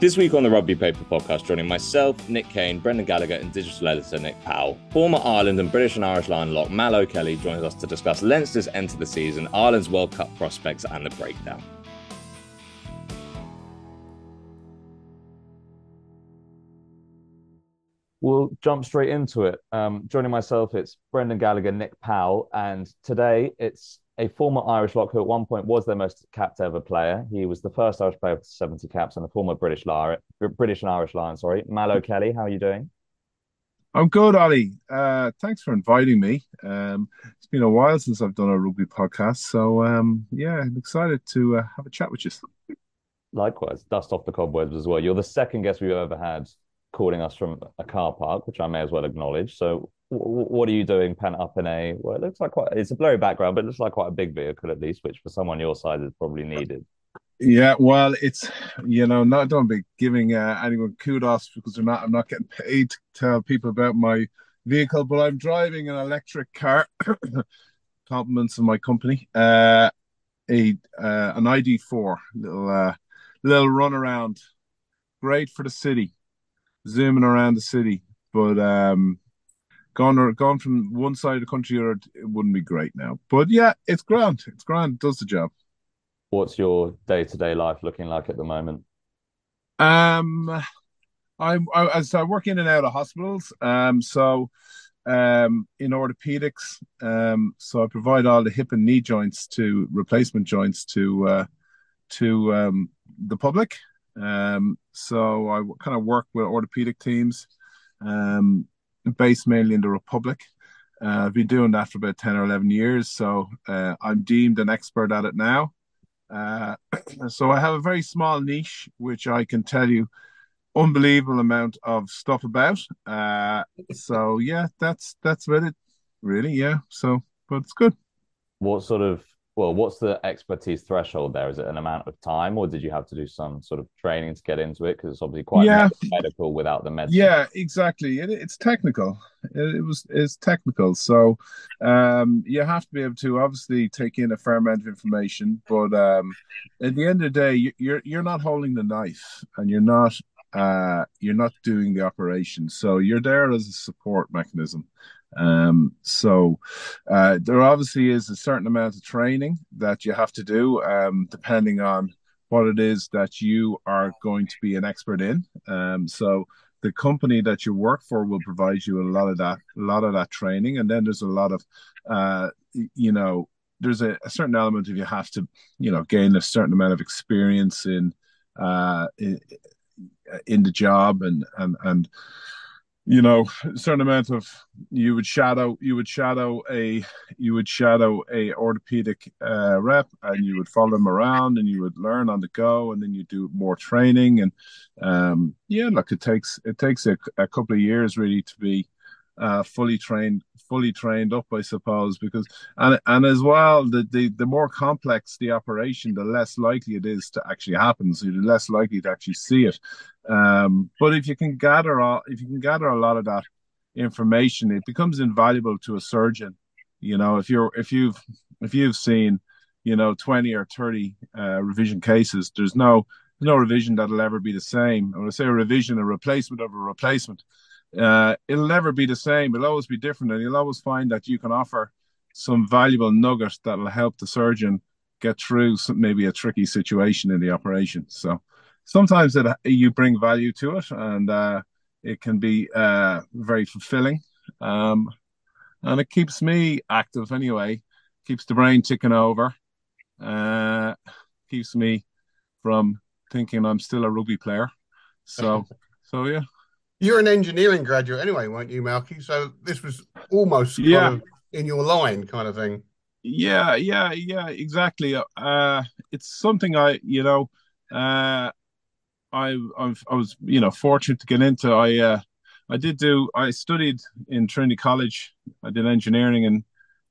This week on the Rugby Paper podcast, joining myself, Nick Cain, Brendan Gallagher, and digital editor Nick Powell, former Ireland and British and Irish Lion lock Mal O'Kelly joins us to discuss Leinster's end to the season, Ireland's World Cup prospects, and the breakdown. We'll jump straight into it. Um, joining myself, it's Brendan Gallagher, Nick Powell, and today it's a former Irish lock who at one point was their most capped ever player. He was the first Irish player with 70 caps and a former British Lion, British and Irish Lion. Sorry, Mal O'Kelly, How are you doing? I'm good, Ollie. Uh, thanks for inviting me. Um, it's been a while since I've done a rugby podcast, so um, yeah, I'm excited to uh, have a chat with you. Likewise, dust off the cobwebs as well. You're the second guest we've ever had calling us from a car park, which I may as well acknowledge. So, what are you doing pent up in a? Well, it looks like quite. It's a blurry background, but it looks like quite a big vehicle at least, which for someone your size is probably needed. Yeah, well, it's you know not don't be giving uh, anyone kudos because they're not. I'm not getting paid to tell people about my vehicle, but I'm driving an electric car. compliments of my company. Uh, a uh, an ID4 little uh, little run around, great for the city zooming around the city. But um, gone or gone from one side of the country or it wouldn't be great now. But yeah, it's grand. It's grand. It does the job. What's your day to day life looking like at the moment? Um, I'm I, so I work in and out of hospitals. Um, so um in orthopedics um so i provide all the hip and knee joints to replacement joints to uh to um the public um, so I kind of work with orthopedic teams, um, based mainly in the Republic. Uh, I've been doing that for about 10 or 11 years. So uh, I'm deemed an expert at it now. Uh, so I have a very small niche, which I can tell you unbelievable amount of stuff about. Uh, so yeah, that's, that's about it really. Yeah. So, but it's good. What sort of well, what's the expertise threshold there? Is it an amount of time, or did you have to do some sort of training to get into it? Because it's obviously quite yeah. medical without the medicine. Yeah, exactly. It, it's technical. It, it, was it's technical. So um, you have to be able to obviously take in a fair amount of information, but um, at the end of the day, you're you're not holding the knife, and you're not uh, you're not doing the operation. So you're there as a support mechanism. Um, so uh, there obviously is a certain amount of training that you have to do, um, depending on what it is that you are going to be an expert in. Um, so the company that you work for will provide you a lot of that, a lot of that training, and then there's a lot of, uh, you know, there's a, a certain element of you have to, you know, gain a certain amount of experience in, uh, in, in the job and and and you know certain amount of you would shadow you would shadow a you would shadow a orthopedic uh, rep and you would follow them around and you would learn on the go and then you do more training and um yeah look it takes it takes a, a couple of years really to be uh, fully trained fully trained up i suppose because and and as well the, the the more complex the operation the less likely it is to actually happen. So you're less likely to actually see it. Um, but if you can gather all if you can gather a lot of that information it becomes invaluable to a surgeon. You know if you're if you've if you've seen you know 20 or 30 uh, revision cases there's no there's no revision that'll ever be the same. When i say a revision a replacement of a replacement uh, it'll never be the same. It'll always be different, and you'll always find that you can offer some valuable nuggets that'll help the surgeon get through some, maybe a tricky situation in the operation. So sometimes it, you bring value to it, and uh, it can be uh, very fulfilling, um, and it keeps me active anyway. Keeps the brain ticking over. Uh, keeps me from thinking I'm still a rugby player. So, so yeah. You're an engineering graduate anyway, weren't you, Malky? So this was almost yeah. in your line kind of thing. Yeah, yeah, yeah, exactly. Uh, it's something I, you know, uh, I, I've, I was, you know, fortunate to get into. I, uh, I did do. I studied in Trinity College. I did engineering in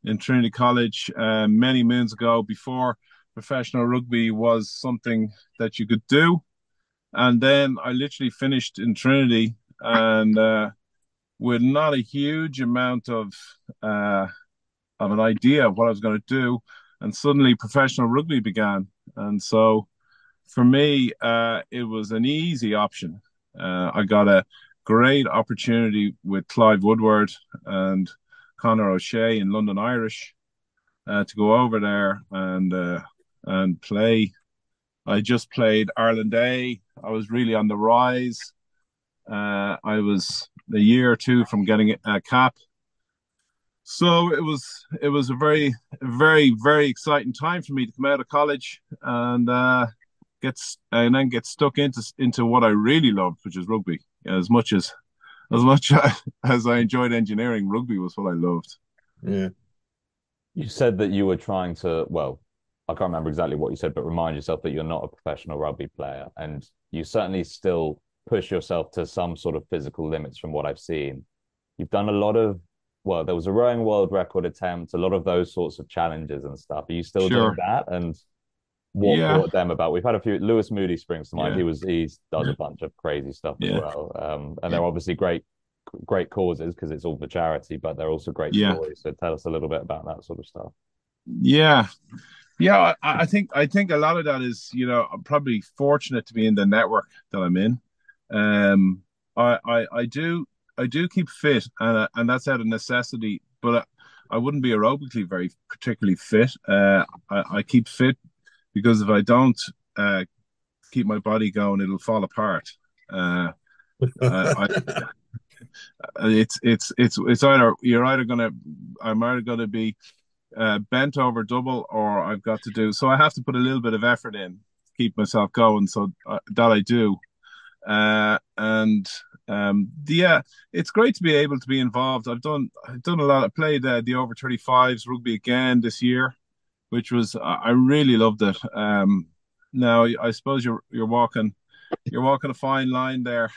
in Trinity College uh, many moons ago, before professional rugby was something that you could do. And then I literally finished in Trinity and uh, with not a huge amount of uh, of an idea of what I was going to do, and suddenly professional rugby began, and so for me, uh, it was an easy option. Uh, I got a great opportunity with Clive Woodward and Conor O'Shea in London Irish uh, to go over there and uh, and play. I just played Ireland A. I was really on the rise. Uh, I was a year or two from getting a cap. So it was it was a very very very exciting time for me to come out of college and uh, get and then get stuck into into what I really loved, which is rugby. As much as as much as I enjoyed engineering, rugby was what I loved. Yeah. You said that you were trying to, well, I can't remember exactly what you said, but remind yourself that you're not a professional rugby player. And you certainly still push yourself to some sort of physical limits from what I've seen. You've done a lot of, well, there was a rowing world record attempt, a lot of those sorts of challenges and stuff. Are you still sure. doing that? And what yeah. brought them about? We've had a few, Lewis Moody springs to mind. Yeah. He was, he does a bunch of crazy stuff as well. Um, and they're obviously great great causes because it's all for charity, but they're also great yeah. stories. So tell us a little bit about that sort of stuff. Yeah. Yeah, I, I think I think a lot of that is, you know, I'm probably fortunate to be in the network that I'm in. Um I I, I do I do keep fit and uh, and that's out of necessity, but I, I wouldn't be aerobically very particularly fit. Uh I, I keep fit because if I don't uh keep my body going, it'll fall apart. Uh, I, it's it's it's it's either you're either gonna I'm either gonna be uh, bent over double or I've got to do so I have to put a little bit of effort in to keep myself going so uh, that I do uh, and um, the, yeah it's great to be able to be involved I've done I've done a lot I played uh, the over 35s rugby again this year which was I really loved it um, now I suppose you're you're walking you're walking a fine line there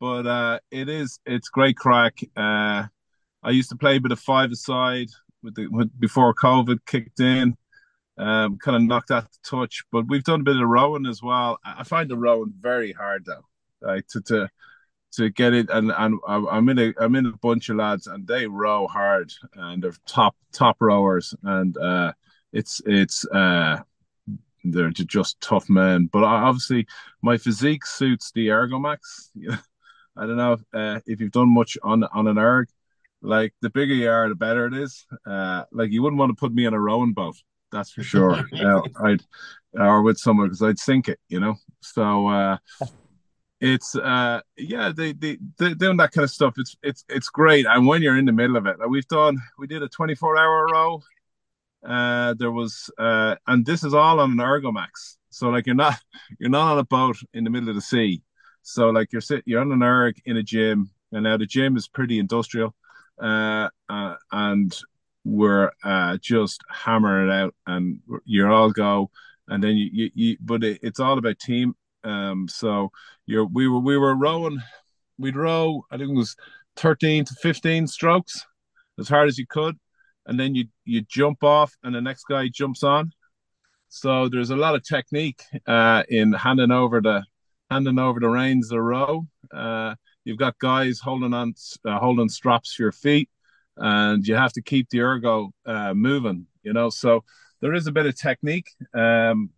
but uh, it is it's great crack. Uh, I used to play a bit of five aside with the with, before COVID kicked in. Um, kind of knocked that touch, but we've done a bit of rowing as well. I find the rowing very hard though, like to to to get it. And and I'm in a I'm in a bunch of lads, and they row hard, and they're top top rowers, and uh, it's it's uh, they're just tough men. But obviously, my physique suits the Ergomax. I don't know if, uh, if you've done much on on an erg. Like the bigger you are, the better it is. Uh, like you wouldn't want to put me on a rowing boat, that's for sure. uh, I'd or with someone because I'd sink it, you know. So uh, it's uh, yeah, they, they they doing that kind of stuff. It's it's it's great, and when you're in the middle of it, like we've done, we did a 24 hour row. Uh, there was uh, and this is all on an Ergomax. So like you're not you're not on a boat in the middle of the sea so like you're sitting, you're on an erg in a gym, and now the gym is pretty industrial, uh, uh and we're uh, just hammering it out, and you're all go, and then you, you, you but it, it's all about team. Um, so you're we were we were rowing, we'd row. I think it was thirteen to fifteen strokes, as hard as you could, and then you you jump off, and the next guy jumps on. So there's a lot of technique uh, in handing over the handing over the reins the row. Uh, you've got guys holding on, uh, holding straps for your feet, and you have to keep the ergo uh, moving. You know, so there is a bit of technique, um,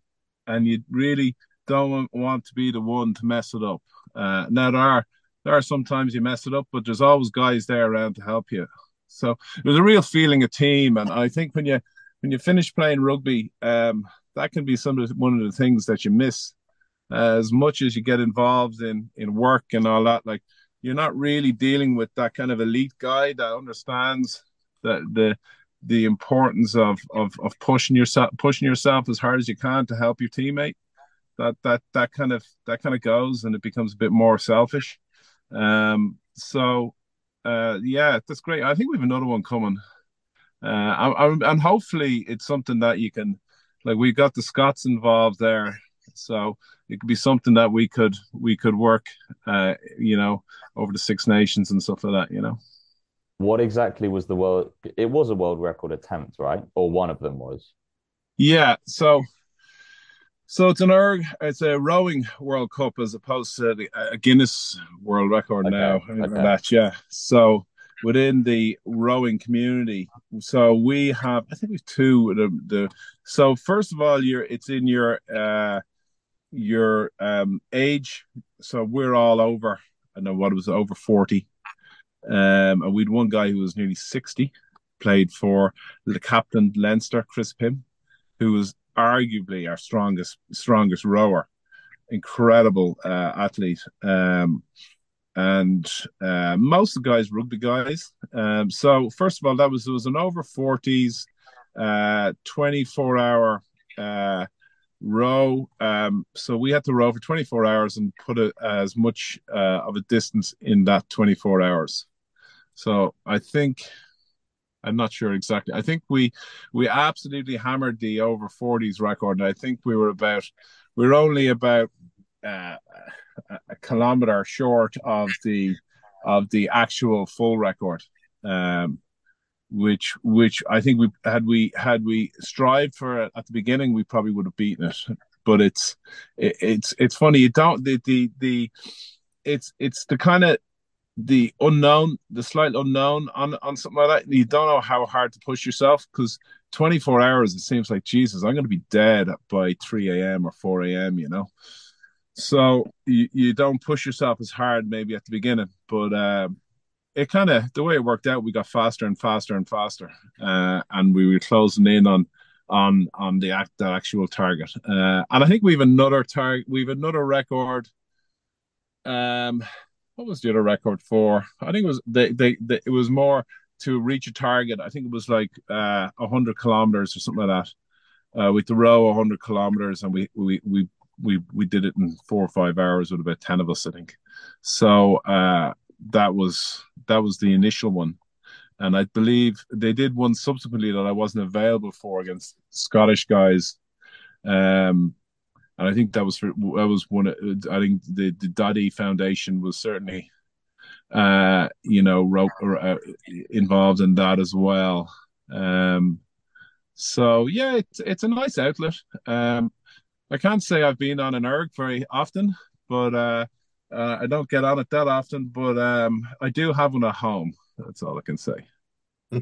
and you really don't want to be the one to mess it up. Uh, now there are there are sometimes you mess it up, but there's always guys there around to help you. So there's a real feeling of team, and I think when you when you finish playing rugby, um, that can be some of the, one of the things that you miss as much as you get involved in in work and all that like you're not really dealing with that kind of elite guy that understands the the the importance of of of pushing yourself pushing yourself as hard as you can to help your teammate. That that that kind of that kind of goes and it becomes a bit more selfish. Um so uh yeah that's great. I think we have another one coming. Uh I, I, and hopefully it's something that you can like we got the scots involved there. So it could be something that we could we could work, uh, you know, over the Six Nations and stuff like that. You know. What exactly was the world? It was a world record attempt, right? Or one of them was. Yeah. So. So it's an erg, it's a rowing World Cup as opposed to the, a Guinness World Record okay, now. Okay. That, yeah. So within the rowing community. So we have, I think we've two. The, the so first of all, you're it's in your uh, your um, age. So we're all over. I know what it was over forty, um, and we'd one guy who was nearly sixty, played for the captain Leinster, Chris Pym, who was arguably our strongest strongest rower, incredible uh, athlete. Um, and uh, most of the guys rugby guys. Um, so first of all, that was it was an over forties, uh, twenty four hour uh, row. Um, so we had to row for twenty four hours and put a, as much uh, of a distance in that twenty four hours. So I think I'm not sure exactly. I think we we absolutely hammered the over 40s record, and I think we were about we are only about uh, a kilometer short of the of the actual full record. Um, which which I think we had we had we strived for it at the beginning, we probably would have beaten it. But it's it, it's it's funny you don't the the the it's it's the kind of the unknown, the slight unknown on on something like that. You don't know how hard to push yourself because 24 hours it seems like Jesus, I'm going to be dead by 3 a.m. or 4 a.m. You know, so you, you don't push yourself as hard maybe at the beginning, but um, it kind of the way it worked out, we got faster and faster and faster, uh, and we were closing in on on on the act the actual target. Uh, and I think we've another target. We've another record. Um, what was the other record for? I think it was they, they, they it was more to reach a target. I think it was like uh hundred kilometers or something like that. Uh, with the row hundred kilometers, and we we we we we did it in four or five hours with about ten of us, I think. So uh, that was that was the initial one, and I believe they did one subsequently that I wasn't available for against Scottish guys. Um, and I think that was for that was one. I think the the Daddy Foundation was certainly, uh, you know, uh, involved in that as well. Um, so yeah, it's it's a nice outlet. Um, I can't say I've been on an erg very often, but uh, uh, I don't get on it that often. But um, I do have one at home. That's all I can say.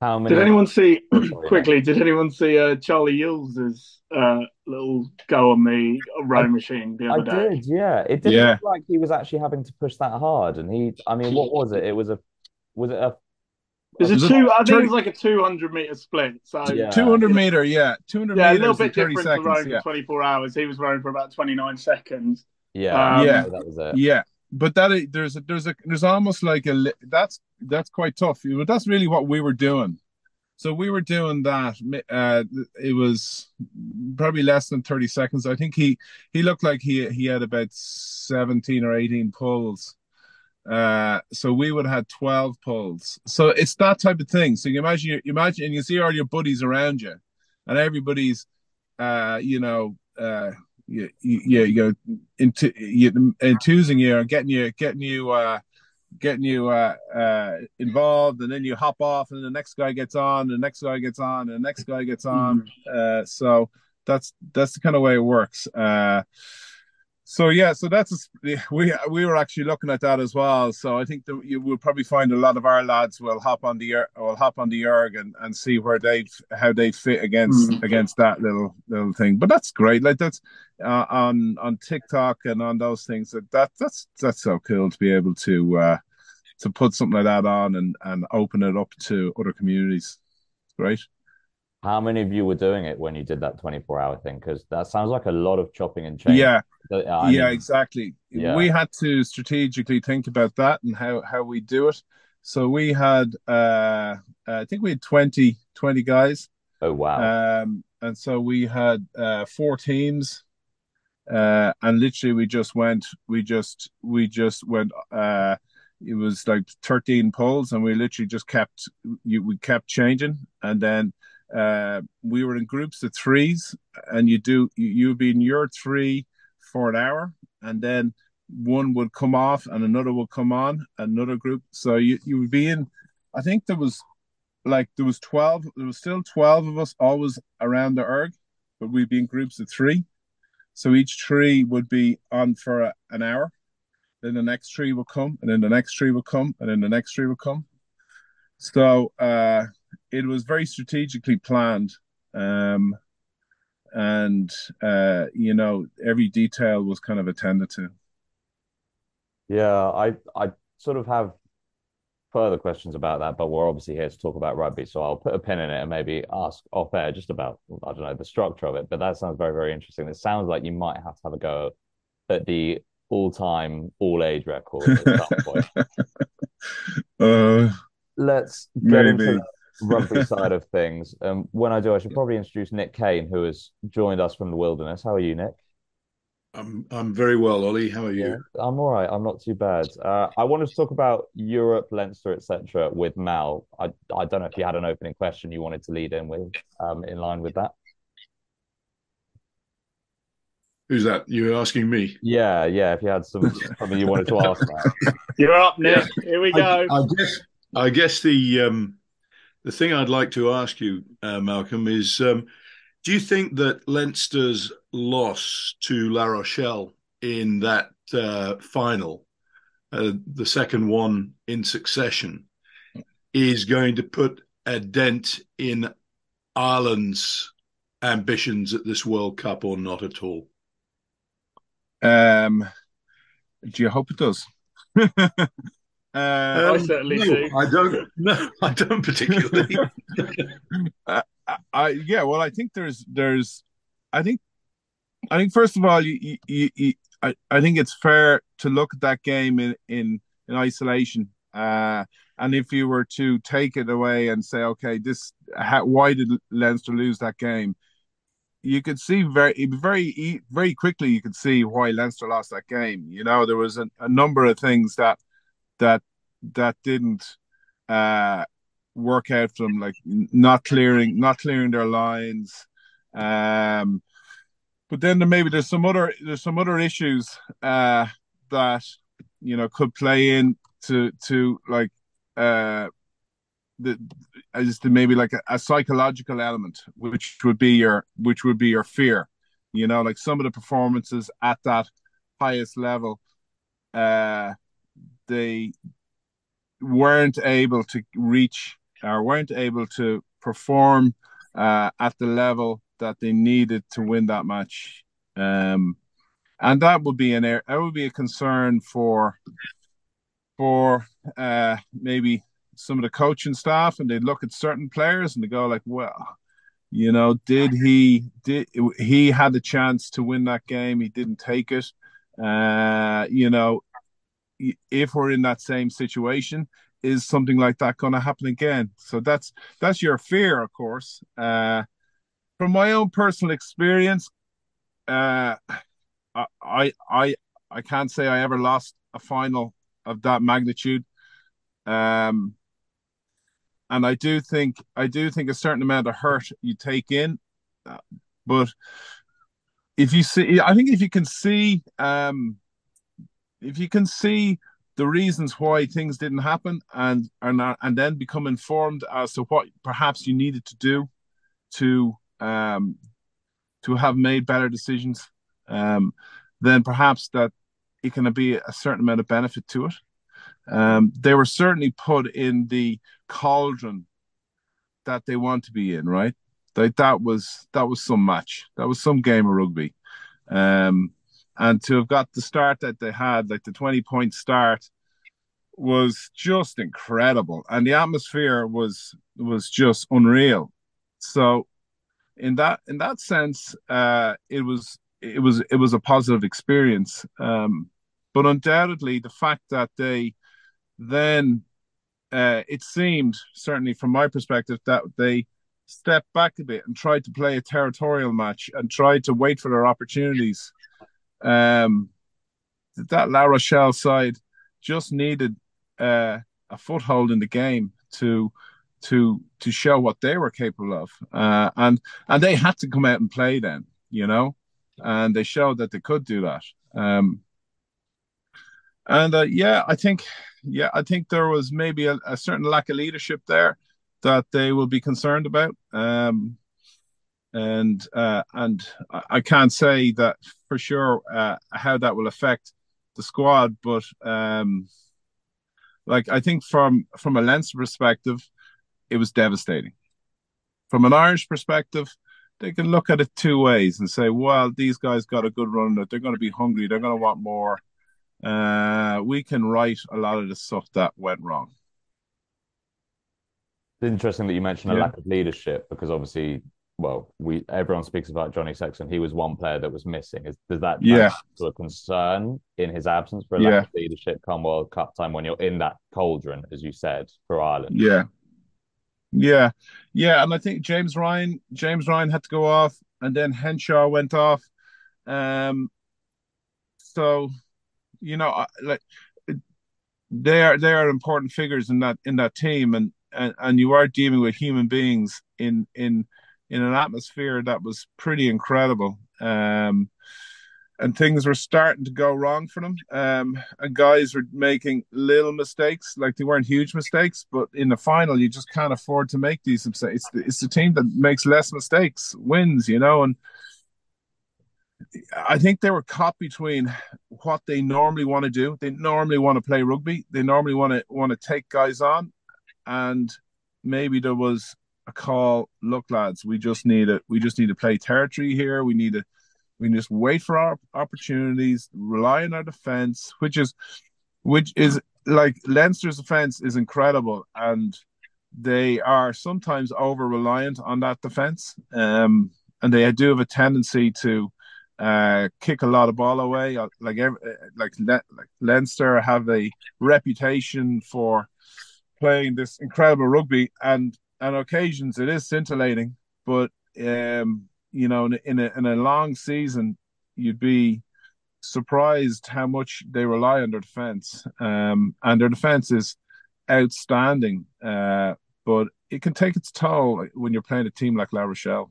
How many? Did anyone see quickly? Did anyone see uh, Charlie Ewels' uh, little go on the row machine the other I day? did, yeah. It didn't yeah. look like he was actually having to push that hard, and he. I mean, what was it? It was a. Was it a? It's a two. I think it was like a two hundred meter split. So yeah. two hundred meter, yeah, two hundred. Yeah, a little bit different seconds, to rowing yeah. for twenty four hours. He was rowing for about twenty nine seconds. Yeah, um, yeah, that was it. Yeah, but that there's a, there's a there's almost like a that's that's quite tough. But that's really what we were doing. So we were doing that. Uh, it was probably less than thirty seconds. I think he he looked like he he had about seventeen or eighteen pulls. Uh, so we would have had twelve pulls. So it's that type of thing. So you imagine you imagine and you see all your buddies around you, and everybody's, uh, you know, uh, you, you, you know, into you, enthusing you or getting you getting you uh getting you uh, uh, involved, and then you hop off, and the next guy gets on, the next guy gets on, and the next guy gets on. Mm. Uh, so that's that's the kind of way it works. Uh, so yeah, so that's we we were actually looking at that as well. So I think that you will probably find a lot of our lads will hop on the will hop on the erg and, and see where they how they fit against mm. against that little little thing. But that's great. Like that's uh, on on TikTok and on those things. That, that that's that's so cool to be able to uh, to put something like that on and and open it up to other communities. Great. How many of you were doing it when you did that 24 hour thing? Because that sounds like a lot of chopping and changing. Yeah. I yeah, exactly. Yeah. We had to strategically think about that and how, how we do it. So we had, uh, I think we had 20, 20 guys. Oh, wow. Um, and so we had uh, four teams. Uh, and literally we just went, we just, we just went, uh, it was like 13 pulls and we literally just kept, you, we kept changing. And then uh, we were in groups of threes, and you do you, you'd be in your three for an hour, and then one would come off and another would come on, another group. So you you would be in. I think there was like there was twelve. There was still twelve of us always around the erg, but we'd be in groups of three. So each tree would be on for a, an hour. Then the next tree will come, and then the next tree will come, and then the next tree will come. So uh, it was very strategically planned. Um, and uh, you know every detail was kind of attended to. Yeah, I I sort of have further questions about that, but we're obviously here to talk about rugby, so I'll put a pin in it and maybe ask off air just about I don't know the structure of it. But that sounds very very interesting. It sounds like you might have to have a go at the all-time all-age record at some point. Uh, Let's get maybe. into rugby side of things. Um, when I do, I should probably introduce Nick Cain, who has joined us from the wilderness. How are you, Nick? I'm I'm very well, Ollie. How are you? I'm all right. I'm not too bad. Uh, I wanted to talk about Europe, Leinster, etc. with Mal. I I don't know if you had an opening question you wanted to lead in with, um, in line with that. Who's that? You're asking me. Yeah, yeah. If you had some something you wanted to ask, Mal. You're up, Nick. Here we go. I, I guess I guess the um, the thing I'd like to ask you, uh, Malcolm, is um, do you think that Leinster's loss to La Rochelle in that uh, final, uh, the second one in succession, is going to put a dent in Ireland's ambitions at this World Cup or not at all? um, do you hope it does? Uh, I certainly no, do. I don't. No, I don't particularly. I, I yeah, well, I think there's there's, I think, I think first of all, you, you, you, I, I think it's fair to look at that game in in, in isolation. Uh, and if you were to take it away and say, okay, this, how, why did Leinster lose that game? You could see very, very, very quickly. You could see why Leinster lost that game. You know, there was a, a number of things that that that didn't uh, work out for them, like not clearing, not clearing their lines. Um, but then there maybe there's some other there's some other issues uh, that you know could play in to to like uh, the as to maybe like a, a psychological element, which would be your which would be your fear. You know, like some of the performances at that highest level, uh, they weren't able to reach or weren't able to perform uh, at the level that they needed to win that match. Um, and that would be an that would be a concern for for uh, maybe some of the coaching staff, and they look at certain players and they go like, well, you know, did he did he had the chance to win that game? He didn't take it. Uh, you know, if we're in that same situation, is something like that going to happen again? So that's that's your fear, of course. Uh, from my own personal experience, uh, I I I can't say I ever lost a final of that magnitude. Um, and I do think I do think a certain amount of hurt you take in, uh, but if you see, I think if you can see, um, if you can see the reasons why things didn't happen and and and then become informed as to what perhaps you needed to do to um to have made better decisions um then perhaps that it can be a certain amount of benefit to it. Um they were certainly put in the cauldron that they want to be in right? Like that was that was some match. That was some game of rugby. Um and to have got the start that they had, like the 20 point start, was just incredible. And the atmosphere was was just unreal. So in that in that sense, uh, it was it was it was a positive experience. Um, but undoubtedly the fact that they then uh, it seemed certainly from my perspective that they stepped back a bit and tried to play a territorial match and tried to wait for their opportunities um, that La Rochelle side just needed uh, a foothold in the game to to to show what they were capable of, uh, and and they had to come out and play then, you know, and they showed that they could do that. Um, and uh, yeah, I think yeah, I think there was maybe a, a, certain lack of leadership there that they will be concerned about. Um, and uh, and I can't say that for sure uh, how that will affect the squad, but um, like I think from from a Leinster perspective, it was devastating. From an Irish perspective, they can look at it two ways and say, well, these guys got a good run. They're going to be hungry. They're going to want more. Uh, we can right a lot of the stuff that went wrong. It's interesting that you mentioned a Yeah. lack of leadership because obviously, well, we everyone speaks about Johnny Sexton. He was one player that was missing. Is, does that Yeah. to a concern in his absence for a of leadership come World Cup time when you're in that cauldron, as you said, for Ireland? Yeah. Yeah. Yeah. And I think James Ryan, James Ryan had to go off and then Henshaw went off. Um, so, you know, like they are they are important figures in that in that team and and, and you are dealing with human beings in in in an atmosphere that was pretty incredible. Um, and things were starting to go wrong for them. Um, and guys were making little mistakes, like they weren't huge mistakes, but in the final, you just can't afford to make these mistakes. It's the, it's the team that makes less mistakes wins, you know. And I think they were caught between what they normally want to do. They normally want to play rugby. They normally want to want to take guys on, and maybe there was a call. Look, lads, we just need it. We just need to play territory here. We need to we just wait for our opportunities, rely on our defense, which is which is like Leinster's defense is incredible and they are sometimes over reliant on that defense. Um, and they do have a tendency to uh, kick a lot of ball away. Like every, like Le- like Leinster have a reputation for playing this incredible rugby, and on occasions it is scintillating. But um, you know, in, in a in a long season, you'd be surprised how much they rely on their defense. Um, and their defense is outstanding. Uh, but it can take its toll when you're playing a team like La Rochelle.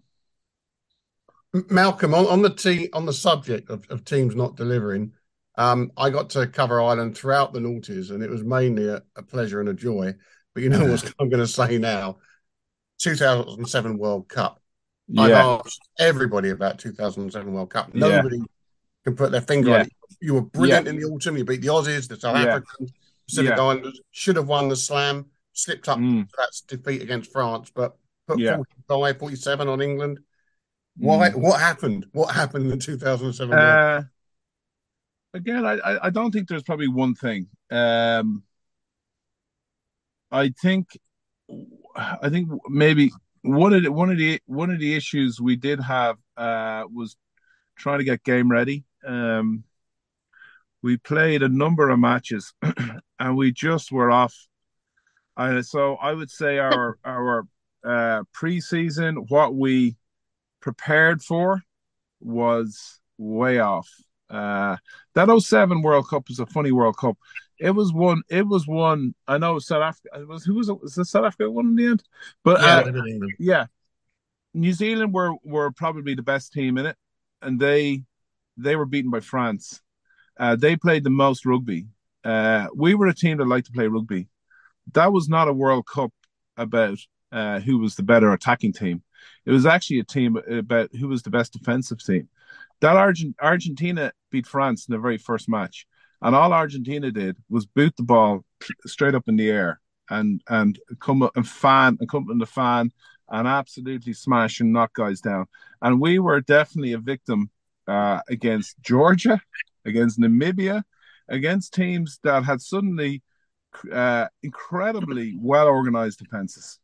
Malcolm, on, on the te- on the subject of, of teams not delivering, um, I got to cover Ireland throughout the noughties, and it was mainly a, a pleasure and a joy. But you know what I'm going to say now? 2007 World Cup. I've asked everybody about 2007 World Cup. Yeah. Nobody can put their finger Yeah. on it. You were brilliant in the autumn. You beat the Aussies, the South Yeah. Africans, Pacific Yeah. Islanders. Should have won the Slam. Slipped up Mm. that defeat against France, but put Yeah. 45, 47 on England. Why? What happened? What happened in 2007 Uh, again, I, I I don't think there's probably one thing. Um, I think I think maybe one of the one of the one of the issues we did have uh, was trying to get game ready. Um, we played a number of matches, and we just were off. Uh, so I would say our our uh, preseason, what we prepared for, was way off. Uh, that 07 World Cup was a funny World Cup. It was one. It was one. I know South Africa. It was who was it? Was it South Africa won in the end? But Yeah, uh, they beat England. yeah, New Zealand were were probably the best team in it, and they they were beaten by France. Uh, they played the most rugby. Uh, we were a team that liked to play rugby. That was not a World Cup about uh, who was the better attacking team. It was actually a team about who was the best defensive team. That Argent- Argentina beat France in the very first match, and all Argentina did was boot the ball straight up in the air and and come up and fan and come in the fan and absolutely smash and knock guys down. And we were definitely a victim uh, against Georgia, against Namibia, against teams that had suddenly uh, incredibly well organized defenses.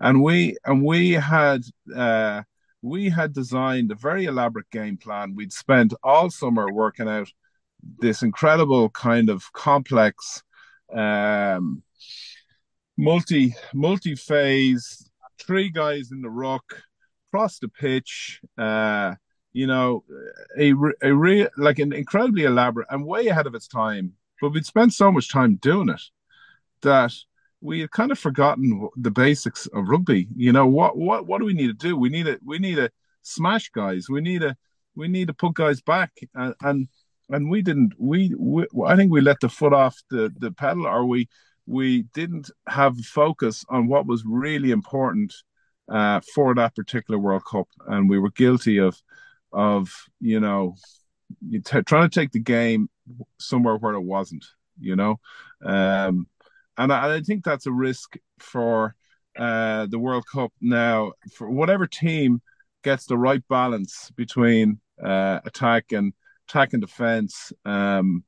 And we and we had uh, we had designed a very elaborate game plan. We'd spent all summer working out this incredible kind of complex um, multi multi phase three guys in the ruck across the pitch uh you know a a real like an incredibly elaborate and way ahead of its time but we'd spent so much time doing it that we had kind of forgotten the basics of rugby. You know what what what do we need to do? We need to we need to smash guys. We need to we need to put guys back. And and, and we didn't we, we i think we let the foot off the the pedal or we we didn't have focus on what was really important uh, for that particular World Cup, and we were guilty of of you know t- trying to take the game somewhere where it wasn't, you know, um, and I, I think that's a risk for uh, the World Cup now for whatever team gets the right balance between uh, attack and attack and defense. Um,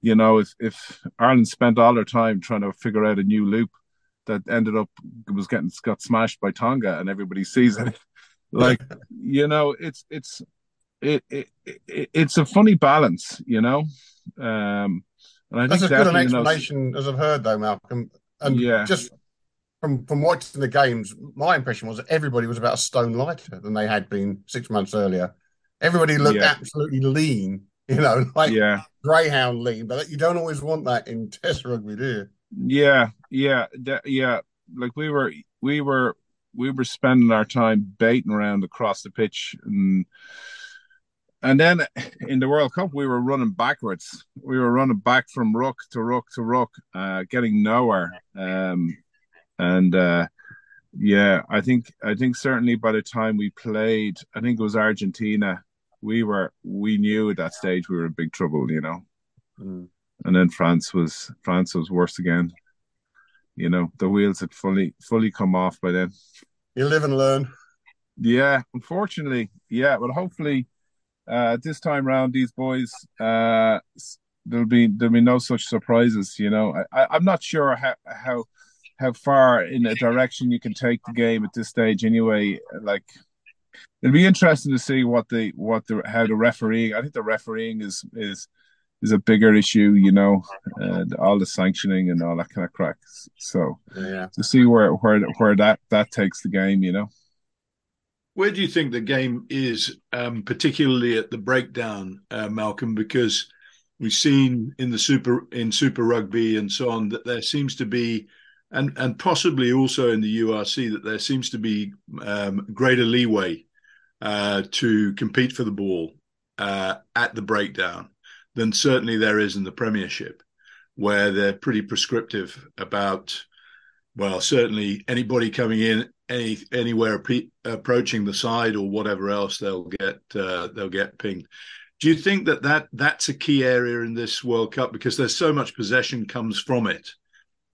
you know, if if Ireland spent all their time trying to figure out a new loop that ended up was getting got smashed by Tonga and everybody sees it, like you know, it's it's it, it, it it's a funny balance, you know. Um, and I That's as good an explanation as I've heard, though, Malcolm. And yeah. just from from watching the games, my impression was that everybody was about a stone lighter than they had been six months earlier. Everybody looked yeah. absolutely lean, you know, like yeah. greyhound lean. But you don't always want that in Test rugby, do you? Yeah, yeah, that, yeah. Like we were, we were, we were spending our time baiting around across the pitch and and then in the World Cup, we were running backwards. We were running back from ruck to ruck to ruck, uh, getting nowhere. Um, and uh, yeah, I think I think certainly by the time we played, I think it was Argentina. We were we knew at that stage we were in big trouble, you know. Mm. And then France was France was worse again. You know, the wheels had fully fully come off by then. You live and learn. Yeah, unfortunately, yeah, but hopefully uh, this time round, these boys, uh, there'll be there'll be no such surprises. You know, I, I'm not sure how how how far in a direction you can take the game at this stage. Anyway, like it'll be interesting to see what the what the how the refereeing. I think the refereeing is is is a bigger issue, you know, and all the sanctioning and all that kind of crack. So yeah. to see where where where that that takes the game, you know. Where do you think the game is, um, particularly at the breakdown, uh, Malcolm? Because we've seen in the super in Super Rugby and so on that there seems to be, and and possibly also in the URC that there seems to be um, greater leeway uh, to compete for the ball uh, at the breakdown than certainly there is in the Premiership, where they're pretty prescriptive about. Well, certainly anybody coming in any anywhere approaching the side or whatever else, they'll get uh, they'll get pinged. Do you think that, that that's a key area in this World Cup because there's so much possession comes from it?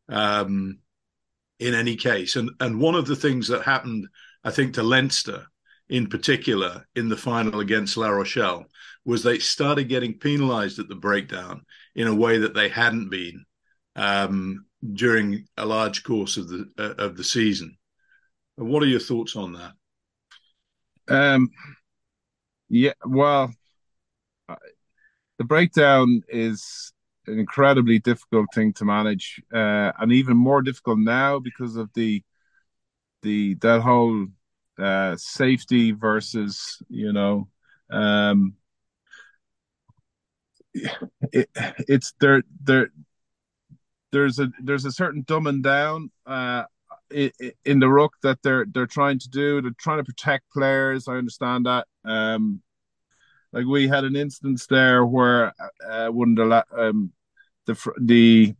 Um, in any case, and and one of the things that happened, I think, to Leinster in particular in the final against La Rochelle was they started getting penalised at the breakdown in a way that they hadn't been um, during a large course of the uh, of the season. What are your thoughts on that? Um, yeah, well, the breakdown is an incredibly difficult thing to manage, uh, and even more difficult now because of the the that whole uh, safety versus you know um, it, it's there there there's a there's a certain dumbing down uh, in the ruck that they're they're trying to do. They're trying to protect players. I understand that. Um, like we had an instance there where uh, one of the um, the the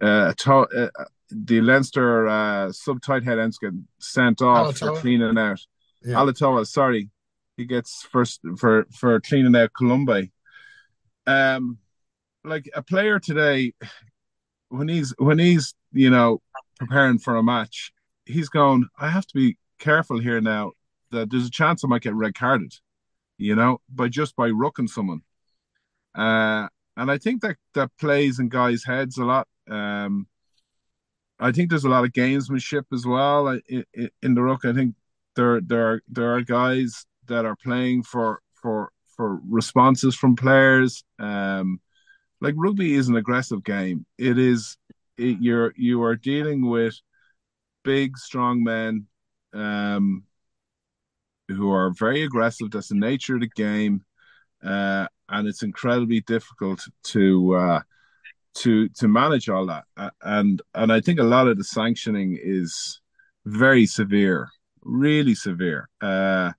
uh, to, uh, the Leinster uh, sub tight head ends get sent off Alatoa. for cleaning out. Yeah. Alatoa, sorry, he gets first for for cleaning out Colombe. Um, like a player today, when he's when he's you know preparing for a match, he's going, I have to be careful here now that there's a chance I might get red carded, you know, by just by rucking someone. Uh, and I think that that plays in guys' heads a lot. Um, I think there's a lot of gamesmanship as well in, in the ruck. I think there there are there are guys that are playing for for for responses from players. Um, like rugby is an aggressive game. It is it, you're you are dealing with big, strong men um, who are very aggressive. That's the nature of the game, uh, and it's incredibly difficult to uh, to to manage all that. Uh, and and I think a lot of the sanctioning is very severe, really severe. Uh,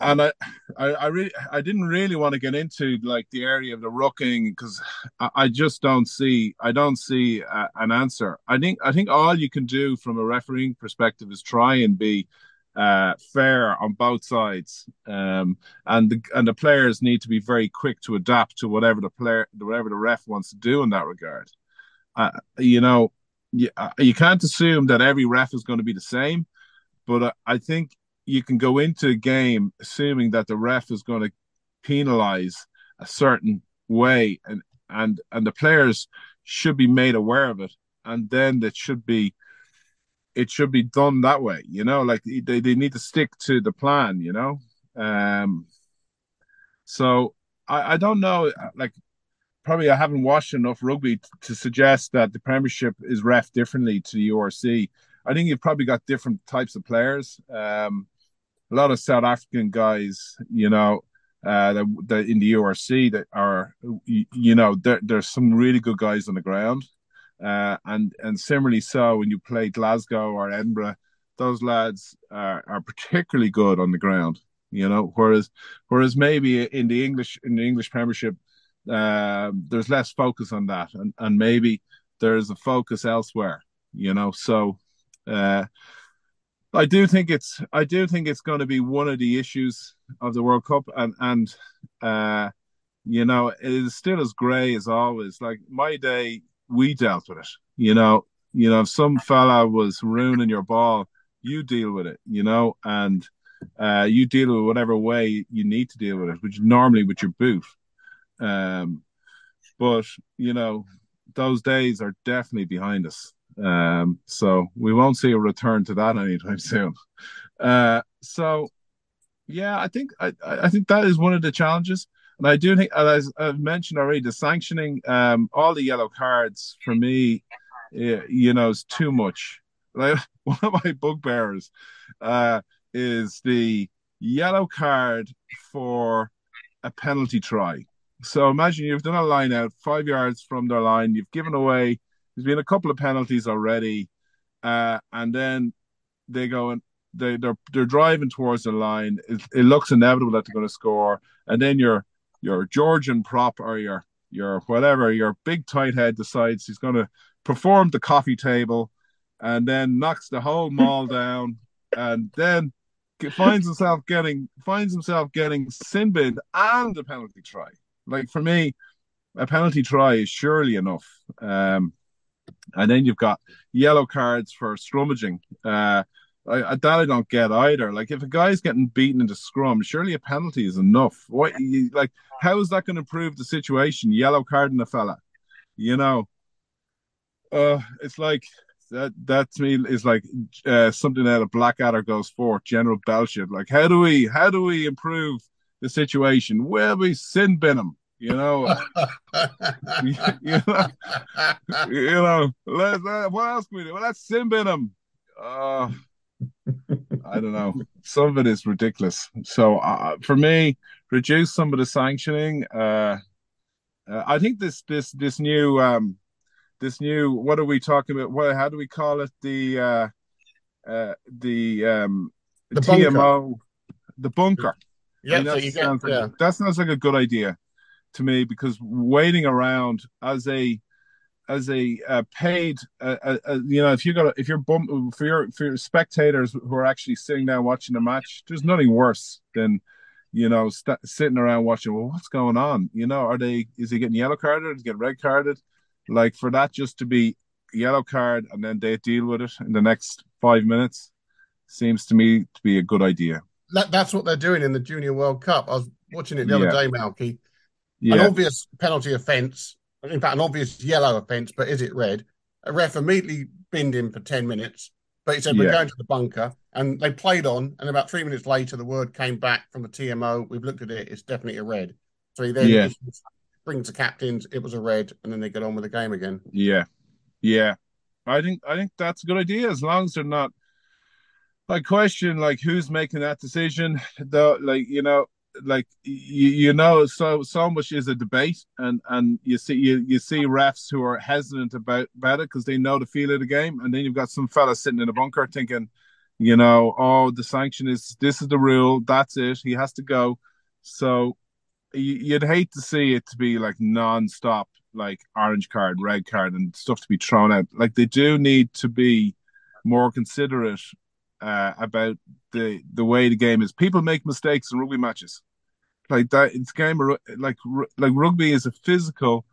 and I, I, I really, I didn't really want to get into like the area of the rucking because I, I, just don't see, I don't see a, an answer. I think, I think all you can do from a refereeing perspective is try and be uh, fair on both sides, um, and the and the players need to be very quick to adapt to whatever the player, whatever the ref wants to do in that regard. Uh, you know, you, you can't assume that every ref is going to be the same, but I think you can go into a game assuming that the ref is going to penalize a certain way and and and the players should be made aware of it. And then it should be it should be done that way you know like they, they need to stick to the plan you know? Um so i i don't know like probably i haven't watched enough rugby t- to suggest that the premiership is ref differently to the urc i think you've probably got different types of players. Um a lot of south african guys you know uh, that, that in the URC that are, you, you know, there, there's some really good guys on the ground. Uh, and and similarly so when you play Glasgow or Edinburgh, those lads are, are particularly good on the ground. You know, whereas whereas maybe in the English in the English Premiership, uh, there's less focus on that, and and maybe there's a focus elsewhere. You know, so uh, I do think it's I do think it's going to be one of the issues of the World Cup, and and uh, you know it is still as grey as always. Like my day, we dealt with it. You know, you know, if some fella was ruining your ball, you deal with it. You know, and uh, you deal with whatever way you need to deal with it, which normally with your boot. Um, but you know, those days are definitely behind us. Um, so we won't see a return to that anytime soon. Uh, so yeah, I think I, I think that is one of the challenges. And I do think, as I've mentioned already, the sanctioning, um, all the yellow cards for me, eh, you know, is too much. Like one of my bugbears uh, is the yellow card for a penalty try. So imagine you've done a line out five yards from their line, you've given away there's been a couple of penalties already, uh, and then they go and they they're they're driving towards the line. It, it looks inevitable that they're going to score, and then your your Georgian prop or your your whatever your big tight head decides he's going to perform the coffee table, and then knocks the whole maul down, and then finds himself getting finds himself getting sin bin and a penalty try. Like for me, a penalty try is surely enough. Um, and then you've got yellow cards for scrummaging. Uh, I, that I don't get either. Like if a guy's getting beaten into scrum, surely a penalty is enough. What you, like? How is that going to improve the situation? Yellow card in a fella, you know. Uh, it's like that. That to me is like uh, something out of Blackadder goes for General Melchett. Like how do we how do we improve the situation? Well, we sin bin him. You know, you, know, you know. Let, let, what else can we do? Well, let's them. Uh, I don't know. Some of it is ridiculous. So uh, for me, reduce some of the sanctioning. Uh, uh, I think this this this new um, this new what are we talking about? What how do we call it? The uh, uh, the um, the TMO, bunker. the bunker. Yeah, so get, like, yeah. that sounds like a good idea to me because waiting around as a as a uh, paid, uh, uh, you know, if you got if you're bum, for your for your spectators who are actually sitting down watching the match, there's nothing worse than you know st- sitting around watching. Well, what's going on? You know, are they? Is he getting yellow carded? Is he getting red carded? Like for that just to be yellow card and then they deal with it in the next five minutes seems to me to be a good idea. That, that's what they're doing in the Junior World Cup. I was watching it the other day, Malky yeah. an obvious penalty offence, in fact, an obvious yellow offence, but is it red? A ref immediately binned him for 10 minutes, but he said, We're yeah. going to the bunker. And they played on, and about three minutes later, the word came back from the TMO. We've looked at it, it's definitely a red. So he then yeah. brings the captains, it was a red, and then they get on with the game again. Yeah. Yeah. I think I think that's a good idea as long as they're not I question like who's making that decision. Though like, you know, like you, you know so so much is a debate and and you see you, you see refs who are hesitant about about it because they know the feel of the game and then you've got some fella sitting in a bunker thinking you know oh the sanction is this is the rule that's it he has to go. So you'd hate to see it to be like non-stop like orange card red card and stuff to be thrown out. Like they do need to be more considerate uh, about the the way the game is. People make mistakes in rugby matches, like that. It's game like like rugby is a physical,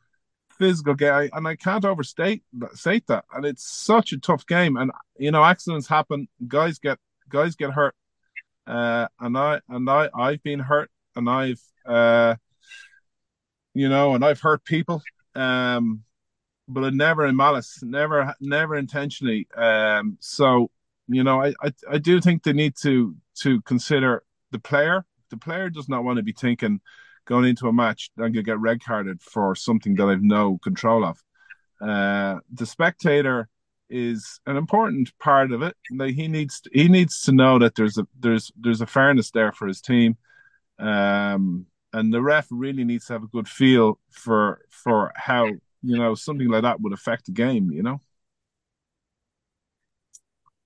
physical game, and I can't overstate state that. And it's such a tough game, and you know accidents happen. Guys get guys get hurt, uh, and I and I I've been hurt, and I've uh, you know, and I've hurt people, um, but never in malice, never never intentionally. Um, so you know, I, I I do think they need to to consider the player. The player does not want to be thinking going into a match I'm gonna get red carded for something that I've no control of. Uh, the spectator is an important part of it. Like he needs to, he needs to know that there's a there's there's a fairness there for his team, um, and the ref really needs to have a good feel for for how you know something like that would affect the game. You know.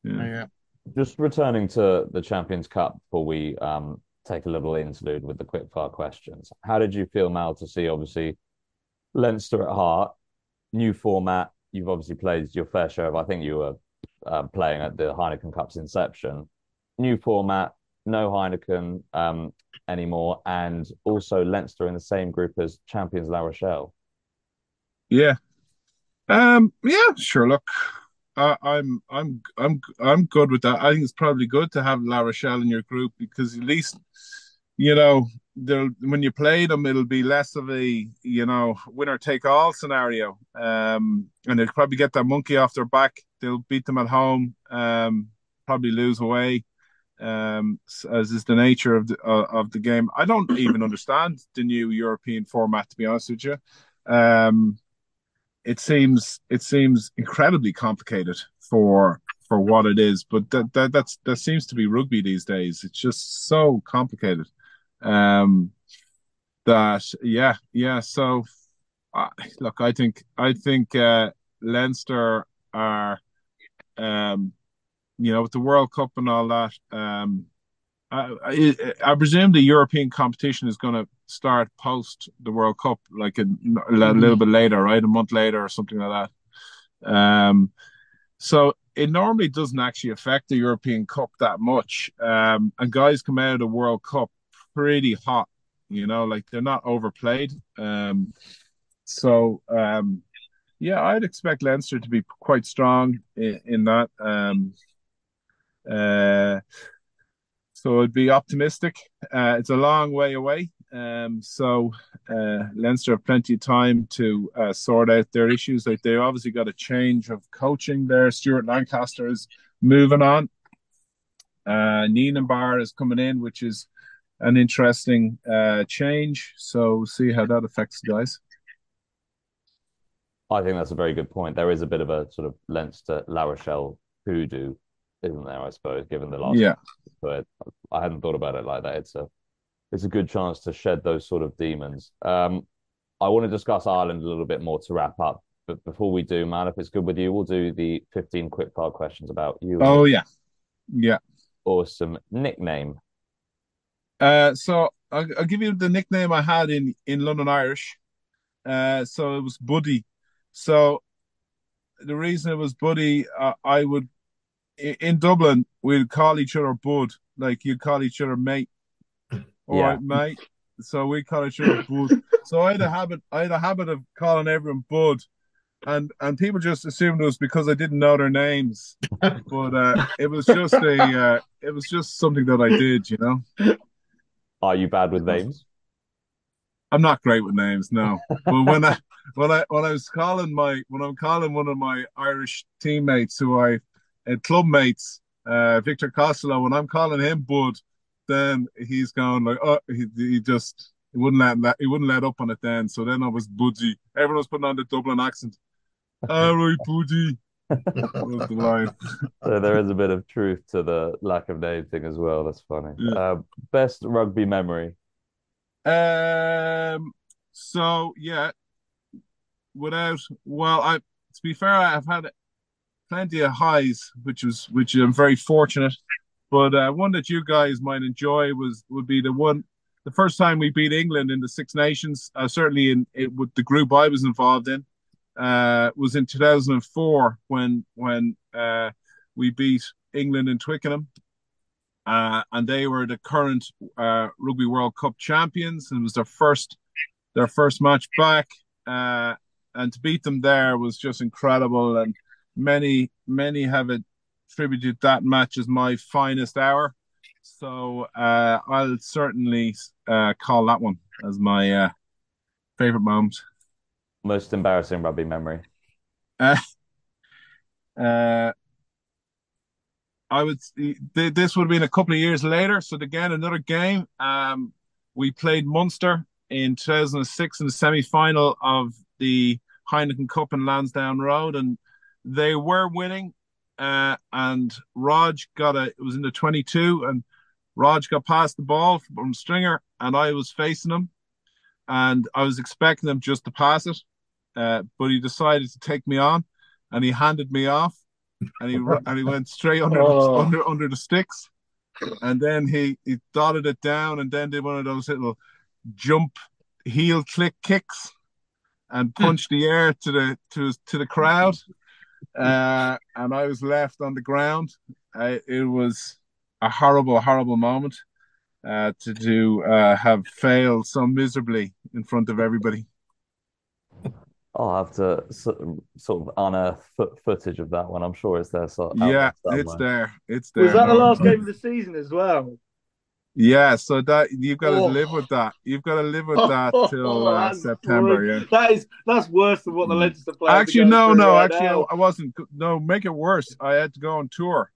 Yeah. yeah. Just returning to the Champions Cup before we um, take a little interlude with the quickfire questions. How did you feel, Mal, to see obviously Leinster at heart, new format, you've obviously played your fair share of. I think you were uh, playing at the Heineken Cup's inception. New format, no Heineken um, anymore, and also Leinster in the same group as champions La Rochelle. Yeah, um, yeah, sure. Look, I, I'm, I'm, I'm, I'm good with that. I think it's probably good to have La Rochelle in your group because at least, you know, when you play them, it'll be less of a you know winner take all scenario. Um, and they'll probably get that monkey off their back. They'll beat them at home. Um, probably lose away. Um, as is the nature of the uh, of the game. I don't even understand the new European format. To be honest with you, um, it seems it seems incredibly complicated for for what it is. But that, that that's that seems to be rugby these days. It's just so complicated. Um, that yeah, yeah. So uh, look, I think I think uh, Leinster are, um, you know, with the World Cup and all that. Um, I, I, I presume the European competition is going to start post the World Cup, like a, a mm-hmm. little bit later, right? A month later or something like that. Um, so it normally doesn't actually affect the European Cup that much. Um, and guys come out of the World Cup pretty hot. You know, like they're not overplayed. Um, so um, yeah, I'd expect Leinster to be quite strong in, in that. Um, uh, so I'd be optimistic. Uh, it's a long way away. Um, so uh, Leinster have plenty of time to uh, sort out their issues. Like they obviously got a change of coaching there. Stuart Lancaster is moving on. Uh, Nienaber is coming in, which is an interesting uh, change. So see how that affects the guys. I think that's a very good point. There is a bit of a sort of Leinster La Rochelle hoodoo, isn't there? I suppose, given the last. Yeah. But I hadn't thought about it like that. It's a, it's a good chance to shed those sort of demons. Um, I want to discuss Ireland a little bit more to wrap up. But before we do, man, if it's good with you, we'll do the 15 quickfire questions about you. Oh, yeah. Yeah. Awesome. Nickname uh, so I'll, I'll, give you the nickname I had in in London Irish. Uh, so it was Buddy. So the reason it was Buddy, uh, I would in Dublin we'd call each other Bud, like you'd call each other mate. All yeah. right, mate. So we call each other Bud. so I had a habit. I had a habit of calling everyone Bud, and and people just assumed it was because I didn't know their names. but uh, it was just a. Uh, it was just something that I did, you know. Are you bad with names? I'm not great with names, no. but when I when I when I was calling my when I'm calling one of my Irish teammates who I club mates, uh, Victor Costello, when I'm calling him Bud, then he's going like, oh, he, he just he wouldn't let he wouldn't let up on it then. So then I was Budgie. Everyone was putting on the Dublin accent. All right, Budgie. was the line. so there is a bit of truth to the lack of name thing as well. That's funny. Yeah. Uh, best rugby memory. Um. So yeah, without well, I to be fair, I've had plenty of highs, which was which I'm very fortunate. But uh, one that you guys might enjoy was would be the one the first time we beat England in the Six Nations. Uh, certainly in it, with the group I was involved in uh, was in 2004 when when uh, we beat England in Twickenham, uh, and they were the current uh, Rugby World Cup champions, and it was their first their first match back, and to beat them there was just incredible. And many many have attributed that match as my finest hour. So uh, I'll certainly uh, call that one as my uh, favorite moment. Most embarrassing rugby memory. Uh, uh, I would. This would have been a couple of years later. So again, another game. Um, we played Munster in 2006 in the semi-final of the Heineken Cup in Lansdowne Road, and they were winning. Uh, and Rog got a. It was in the 22, and Rog got past the ball from Stringer, and I was facing him, and I was expecting him just to pass it, uh, but he decided to take me on, and he handed me off, and he and he went straight under oh. the, under under the sticks, and then he he dotted it down, and then did one of those little jump heel click kicks, and punched the air to the to to the crowd, uh, and I was left on the ground. I, it was a horrible, horrible moment uh, to do uh, have failed so miserably in front of everybody. I'll have to sort of unearth footage of that one. I'm sure it's there. So yeah, it's there. It's there. Was that the last game of the season as well? Yeah, so that you've got to oh. live with that. You've got to live with that till uh, September. Yeah, that is that's worse than what the mm. Leinster players. Actually, no, no. Right actually, now. I wasn't. No, make it worse. I had to go on tour.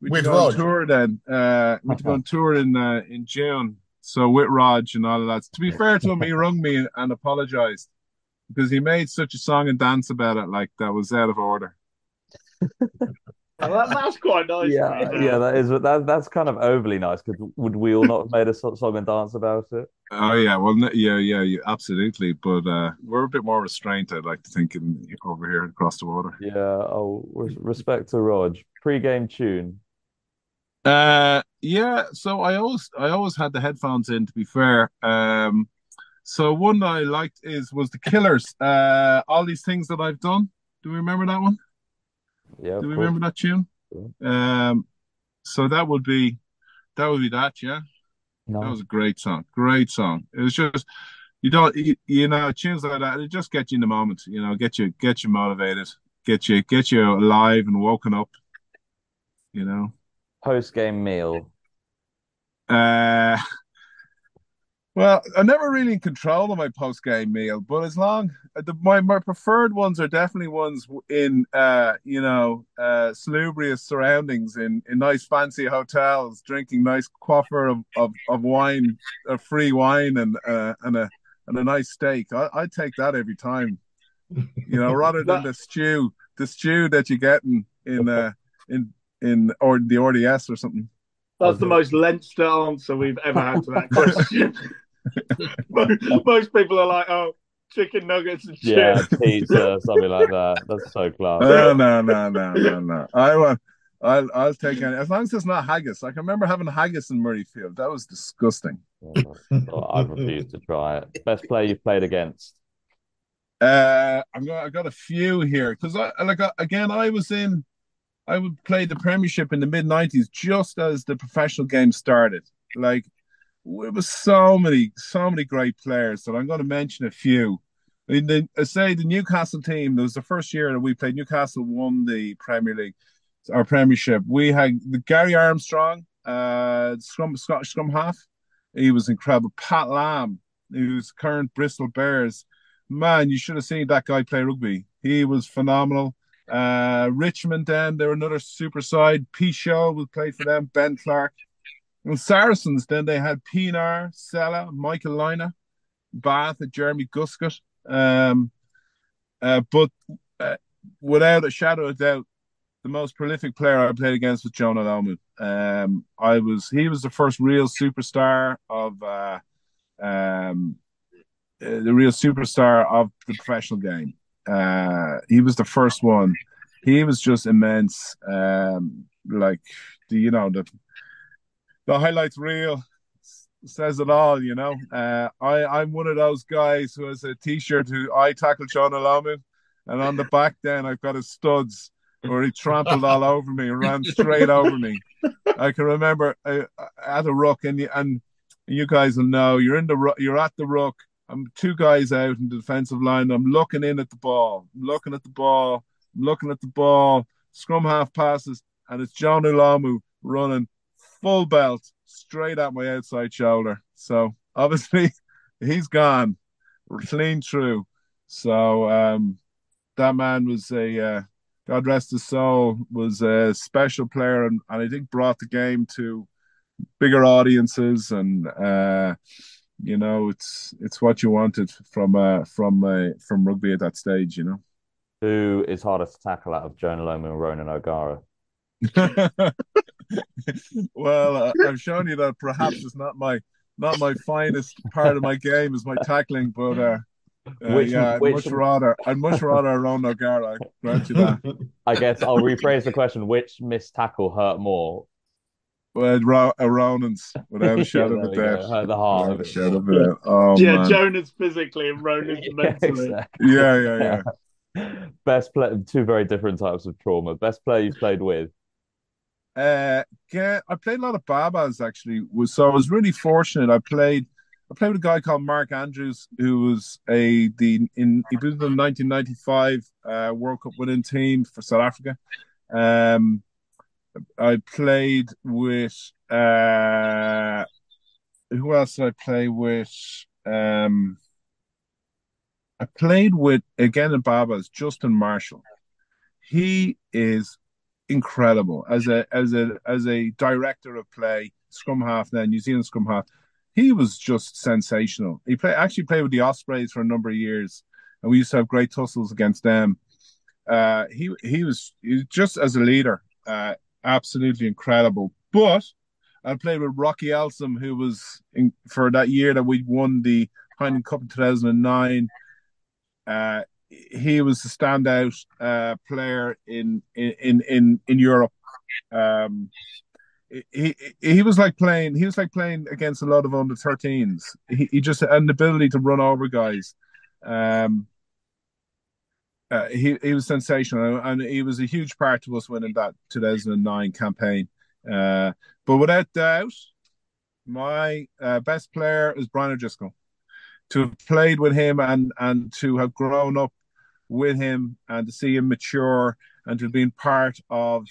We with on tour then. Uh, we to go on tour in uh, in June. So with Rog and all of that. To be fair to him, he rung me and apologized because he made such a song and dance about it, like that was out of order. that, that's quite nice. Yeah, yeah, that is. That that's kind of overly nice. Because would we all not have made a song and dance about it? Oh yeah, well, yeah, yeah, yeah absolutely. But uh, we're a bit more restrained. I'd like to think in, over here across the water. Yeah. Oh, respect to Rog. Pre-game tune. Uh, yeah. So I always, I always had the headphones in. To be fair, um, so one that I liked is was the Killers. Uh, all these things that I've done. Do we remember that one? Yeah. Do we remember that tune? Um, so that would be that would be that. Yeah. No. That was a great song. Great song. It was just you don't you, you know tunes like that. It just get you in the moment. You know, get you get you motivated, get you get you alive and woken up. You know post game meal? Uh, well, I'm never really in control of my post game meal, but as long the, my my preferred ones are definitely ones in uh you know uh salubrious surroundings in in nice fancy hotels, drinking nice quaffer of of, of wine, a free wine, and uh, and a and a nice steak. I I take that every time, you know, rather than the stew the stew that you get in in uh in in or the RDS or something. That's the most Leinster answer we've ever had to that question. most, people are like, "Oh, chicken nuggets and shit." Yeah, pizza, something like that. That's so class. No, no, no, no, no, no. I want. I'll I'll take any as long as it's not haggis. I can remember having haggis in Murrayfield. That was disgusting. Oh, I refuse to try it. Best player you've played against? Uh, I'm got I got a few here because I like again I was in I would play the Premiership in the mid '90s, just as the professional game started. Like there was so many, so many great players. So I'm going to mention a few. In the say the Newcastle team. It was the first year that we played. Newcastle won the Premier League, our Premiership. We had the Gary Armstrong, uh, scrum Scottish scrum half. He was incredible. Pat Lam, who's current Bristol Bears. Man, you should have seen that guy play rugby. He was phenomenal. Uh, Richmond then they're another super side. P Shaw will play for them. Ben Clarke. And Saracens then they had Pienaar, Sella, Michael Lynagh, Bath, and Jeremy Guscott. Um, uh, but uh, without a shadow of doubt, the most prolific player I played against was Jonah Lomu. Um, I was he was the first real superstar of uh, um, uh, the real superstar of the professional game. Uh, he was the first one. He was just immense. Um, like the you know the the highlights reel says it all. You know, uh, I I'm one of those guys who has a T-shirt who I tackled Jonah Lomu, and on the back then I've got his studs where he trampled all over me and ran straight over me. I can remember uh, at a ruck, and and you guys will know you're in the you're at the ruck I'm two guys out in the defensive line. I'm looking in at the ball. I'm looking at the ball. I'm looking at the ball. Scrum half passes, and it's Jonah Lomu running full belt straight at my outside shoulder. So obviously he's gone clean through. So um, that man was a uh, God rest his soul was a special player and, and I think brought the game to bigger audiences and uh, you know it's it's what you wanted from uh, from uh, from rugby at that stage. You know. Who is hardest to tackle out of Jonah Lomu and Ronan O'Gara? well, uh, I've shown you that perhaps it's not my not my finest part of my game is my tackling, but uh, uh, which, yeah, I'd which, much rather I'd much rather Ronan O'Gara. I grant you that. I guess I'll rephrase the question: Which missed tackle hurt more? Well, Ro- uh, Ronan's without a shadow of a doubt. The heart. Without a shadow of a doubt. Oh, yeah, man. Jonah's physically and Ronan's mentally. Exactly. Yeah, yeah, yeah. Best play, two very different types of trauma. Best player you've played with. Uh, yeah, I played a lot of Baa-Baas actually. So I was really fortunate. I played, I played with a guy called Mark Andrews, who was a the in he was in the 1995 uh, World Cup winning team for South Africa. Um, I played with uh, who else did I play with? Um, I played with again in Baa-Baas, Justin Marshall. He is incredible as a as a as a director of play, scrum half now, New Zealand scrum half. He was just sensational. He played actually played with the Ospreys for a number of years, and we used to have great tussles against them. Uh, he he was, he was just as a leader, uh, absolutely incredible. But I played with Rocky Elsom, who was in, for that year that we won the Heineken Cup in 2009. Uh, he was the standout uh, player in, in in in Europe. Um, he he was like playing he was like playing against a lot of under 13s. He, he just had an ability to run over guys. Um, uh, he he was sensational, and he was a huge part of us winning that 2009 campaign. Uh, but without doubt, my uh, best player is Brian O'Driscoll. To have played with him and and to have grown up with him and to see him mature and to have been part of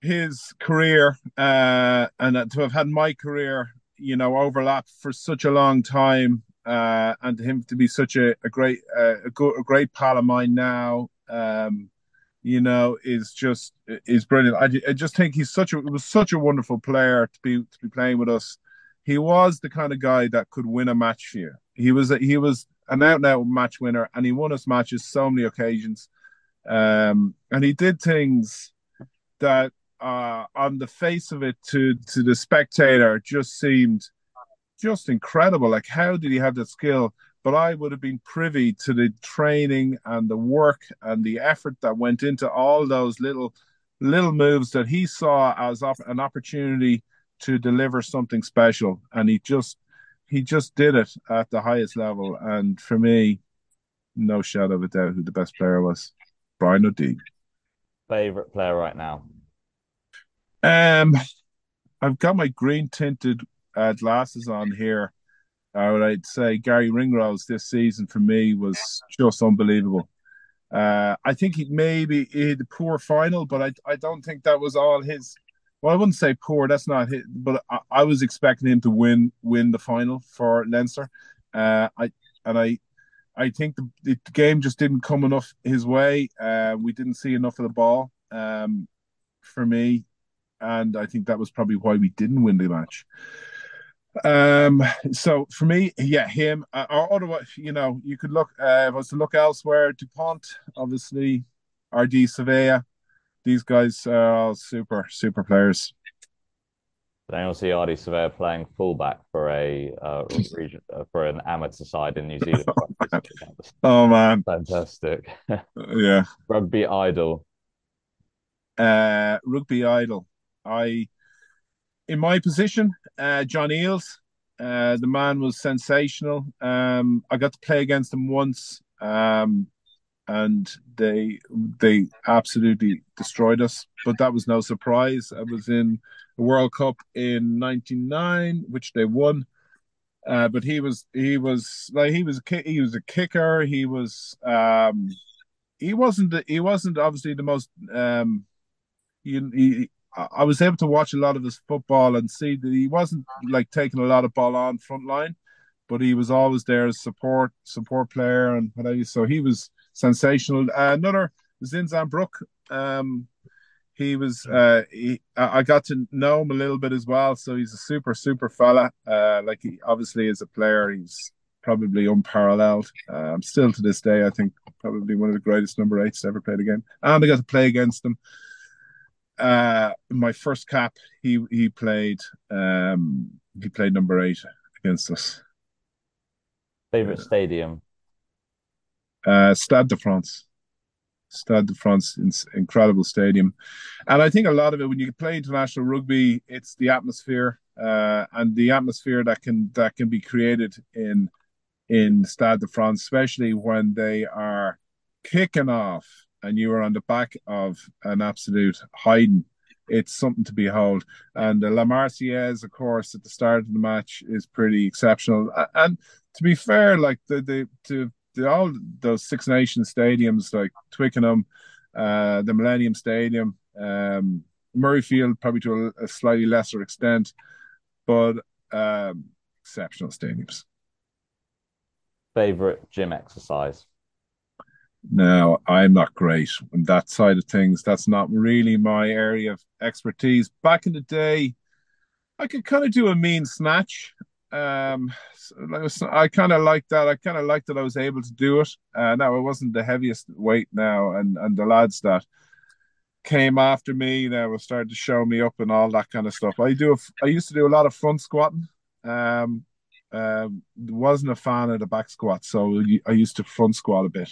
his career uh, and to have had my career, you know, overlap for such a long time uh, and him to be such a, a great uh, a, go- a, great pal of mine now, um, you know, is just is brilliant. I, I just think he's such a was such a wonderful player to be to be playing with us. He was the kind of guy that could win a match for you. He was he was an out and out match winner, and he won us matches so many occasions. Um, and he did things that, uh, on the face of it, to to the spectator, just seemed just incredible. Like, how did he have that skill? But I would have been privy to the training and the work and the effort that went into all those little little moves that he saw as op- an opportunity to deliver something special, and he just he just did it at the highest level. And for me, no shadow of a doubt who the best player was. Brian O'D. Favorite player right now? Um, I've got my green tinted uh, glasses on here, I would I'd say Garry Ringrose this season for me was just unbelievable. Uh, I think he maybe he had a poor final, but I I don't think that was all his. Well, I wouldn't say poor. That's not his. But I, I was expecting him to win win the final for Leinster. Uh, I and I I think the, the game just didn't come enough his way. Uh, we didn't see enough of the ball um, for me, and I think that was probably why we didn't win the match. Um, so for me, yeah, him. Uh, or otherwise, you know, you could look. Uh, if I was to look elsewhere, Dupont, obviously, Ardie Savea. These guys are all super, super players. Then you'll see Ardie Savea playing fullback for a uh, region uh, for an amateur side in New Zealand. oh man, fantastic! yeah, rugby idol. Uh, rugby idol. I in my position, uh, John Eales. Uh, the man was sensational. Um, I got to play against him once, um, and they they absolutely destroyed us. But that was no surprise. I was in the World Cup in '99, which they won. Uh, but he was he was like he was a he was a kicker. He was um, he wasn't he wasn't obviously the most um, he I was able to watch a lot of his football and see that he wasn't like taking a lot of ball on front line, but he was always there as support support player and whatever. So he was sensational. Uh, another Zinzan Brooke. Um, he was uh, he, I got to know him a little bit as well. So he's a super super fella. Uh, like he obviously as a player, he's probably unparalleled. Um, still to this day, I think probably one of the greatest number eights ever played again. And I got to play against him. Uh, my first cap, he he played um, he played number eight against us. Favorite stadium? Uh, Stade de France. Stade de France, incredible stadium, and I think a lot of it when you play international rugby, it's the atmosphere uh, and the atmosphere that can that can be created in in Stade de France, especially when they are kicking off and you are on the back of an absolute hiding. It's something to behold. And the La Marseillaise, of course, at the start of the match is pretty exceptional. And to be fair, like the the to the, all those Six Nations stadiums like Twickenham, uh, the Millennium Stadium, um, Murrayfield, probably to a, a, slightly lesser extent, but um, exceptional stadiums. Favorite gym exercise? No, I'm not great on that side of things. That's not really my area of expertise. Back in the day, I could kind of do a mean snatch um, I kind of like that. I kind of liked that I was able to do it. Uh, now it wasn't the heaviest weight now, and and the lads that came after me now were starting to show me up and all that kind of stuff. I do. A, I used to do a lot of front squatting. Um, um, wasn't a fan of the back squat, so I used to front squat a bit.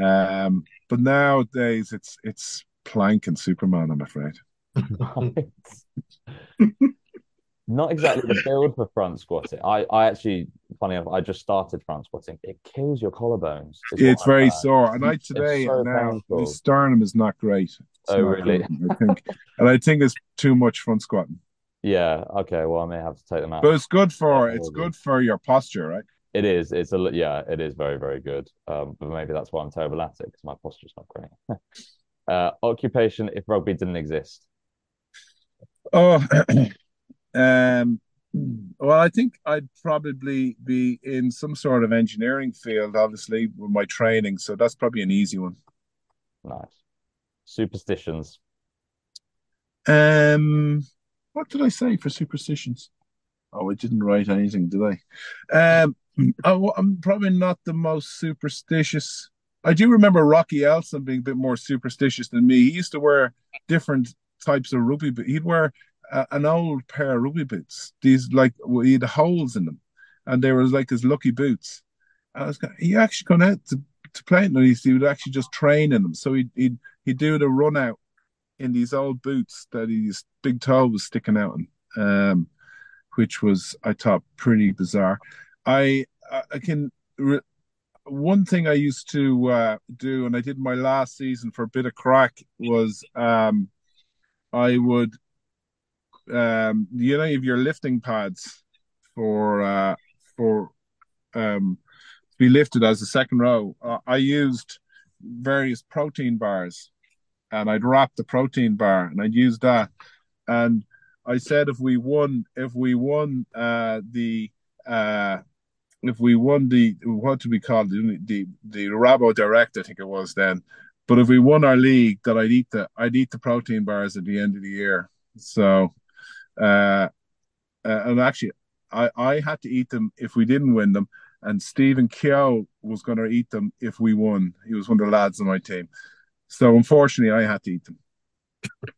Um, but nowadays it's it's plank and Superman. I'm afraid. not exactly the build for front squatting. I, I actually, funny enough, I just started front squatting. It kills your collarbones. It's very sore. And I today so now the sternum is not great. It's oh not really? Good, I think, and I think it's too much front squatting. Yeah. Okay. Well, I may have to take them out. But it's good for it's good for your posture, right? It is. It's a yeah. It is very very good. Um, but maybe that's why I'm terrible at it because my posture's not great. uh, occupation if rugby didn't exist. Oh, Um, well, I think I'd probably be in some sort of engineering field, obviously, with my training. So that's probably an easy one. Nice. Superstitions. Um, what did I say for superstitions? Oh, I didn't write anything, did I? Um, I'm probably not the most superstitious. I do remember Rocky Elsom being a bit more superstitious than me. He used to wear different types of rugby, but he'd wear an old pair of rugby boots. These like he had holes in them, and they were like his lucky boots. And I was going, he actually gone out to, to play in. He would actually just train in them. So he'd he'd, he'd do the run out in these old boots that his big toe was sticking out in, um, which was I thought pretty bizarre. I I can. Re- one thing I used to uh, do, and I did my last season for a bit of crack, was um, I would um, you know, of your lifting pads for uh, for um, to be lifted as a second row. Uh, I used various protein bars, and I'd wrap the protein bar, and I'd use that. And I said if we won, if we won uh, the uh, if we won the what do we call the the the Rabo Direct, I think it was then. But if we won our league, that I'd eat the I'd eat the protein bars at the end of the year. So uh, uh, and actually, I, I had to eat them if we didn't win them, and Stephen Keogh was going to eat them if we won. He was one of the lads on my team. So unfortunately, I had to eat them.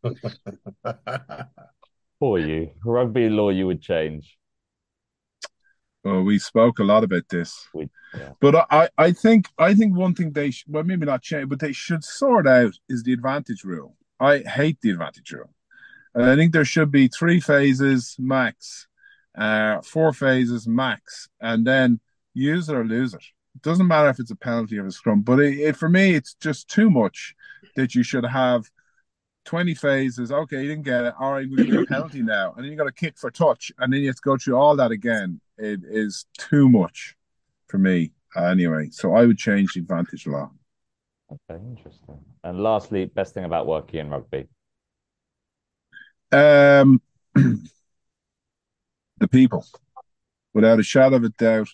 For you, rugby law, you would change. Well, we spoke a lot about this, we, yeah. but I, I think, I think one thing they, sh- well, maybe not change, but they should sort out is the advantage rule. I hate the advantage rule. I think there should be three phases max, uh, four phases max, and then use it or lose it. It doesn't matter if it's a penalty or a scrum, but it, it, for me, it's just too much that you should have 20 phases. Okay, you didn't get it. All right, we get a penalty now. And then you got a kick for touch, and then you have to go through all that again. It is too much for me, uh, anyway. So I would change the advantage law. Okay, interesting. And lastly, best thing about working in rugby? Um, the people, without a shadow of a doubt,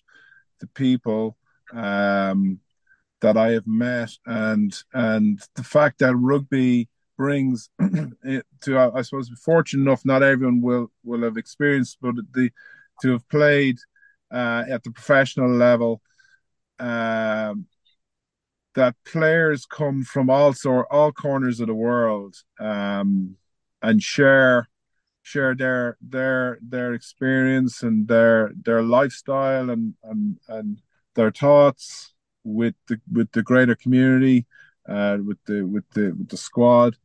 the people um, that I have met, and and the fact that rugby brings it to, I suppose, fortunate enough, not everyone will will have experienced, but the to have played uh, at the professional level. Um, that players come from all sort, all corners of the world, um, and share share their their their experience and their their lifestyle and and and their thoughts with the with the greater community, uh, with the with the with the squad.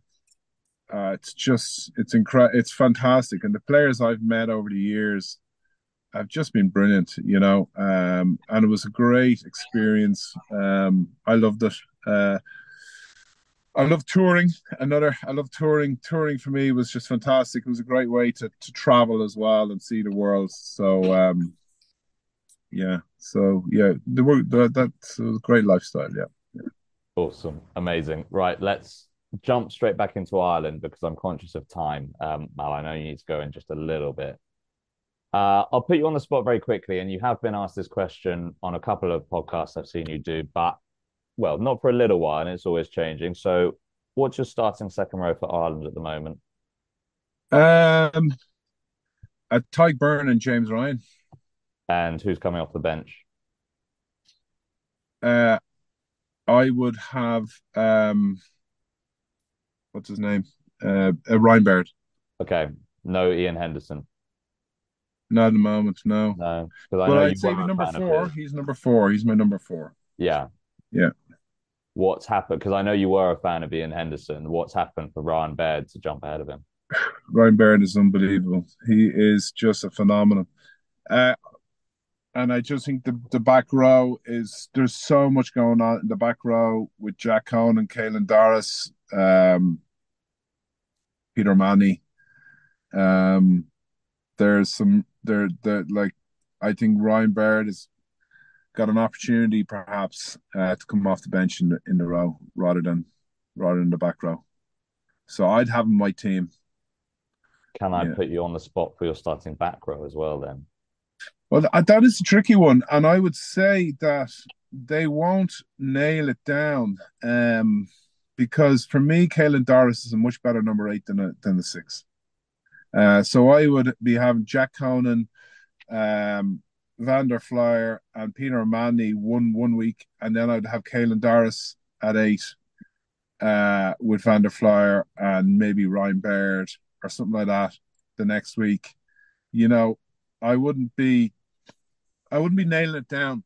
Uh, it's just it's incredible. It's fantastic, and the players I've met over the years have just been brilliant. You know, um, and it was a great experience. Um, I loved it. Uh, I love touring. Another, I love touring. Touring for me was just fantastic. It was a great way to to travel as well and see the world. So, um, yeah. So yeah, the that that's a great lifestyle. Yeah. yeah. Awesome, amazing. Right, let's jump straight back into Ireland because I'm conscious of time. Um, Mal, I know you need to go in just a little bit. Uh, I'll put you on the spot very quickly, and you have been asked this question on a couple of podcasts I've seen you do, but well, not for a little while, and it's always changing. So, what's your starting second row for Ireland at the moment? Um, at Tadhg Beirne and James Ryan. And who's coming off the bench? Uh, I would have um, what's his name? Uh, uh Ryan Baird. Okay, no Ian Henderson. Not at the moment, no. No, well, I'd say number four. He's number four. He's my number four. Yeah, yeah what's happened? Because I know you were a fan of Ian Henderson. What's happened for Ryan Baird to jump ahead of him? Ryan Baird is unbelievable. He is just a phenomenon. Uh, and I just think the, the back row is there's so much going on in the back row with Jack Conan and Caelan Doris, um, Peter O'Mahony. Um, there's some that like I think Ryan Baird has got an opportunity perhaps uh, to come off the bench in the, in the row rather than rather than the back row. So I'd have my team. Can I yeah. put you on the spot for your starting back row as well then? Well, that is a tricky one, and I would say that they won't nail it down um, because for me, Caelan Doris is a much better number eight than a, than the six. Uh, so I would be having Jack Conan, um, Van der Flier and Peter O'Mahony one one week, and then I'd have Caelan Doris at eight, uh, with Van der Flier and maybe Ryan Baird or something like that the next week. You know, I wouldn't be, I wouldn't be nailing it down.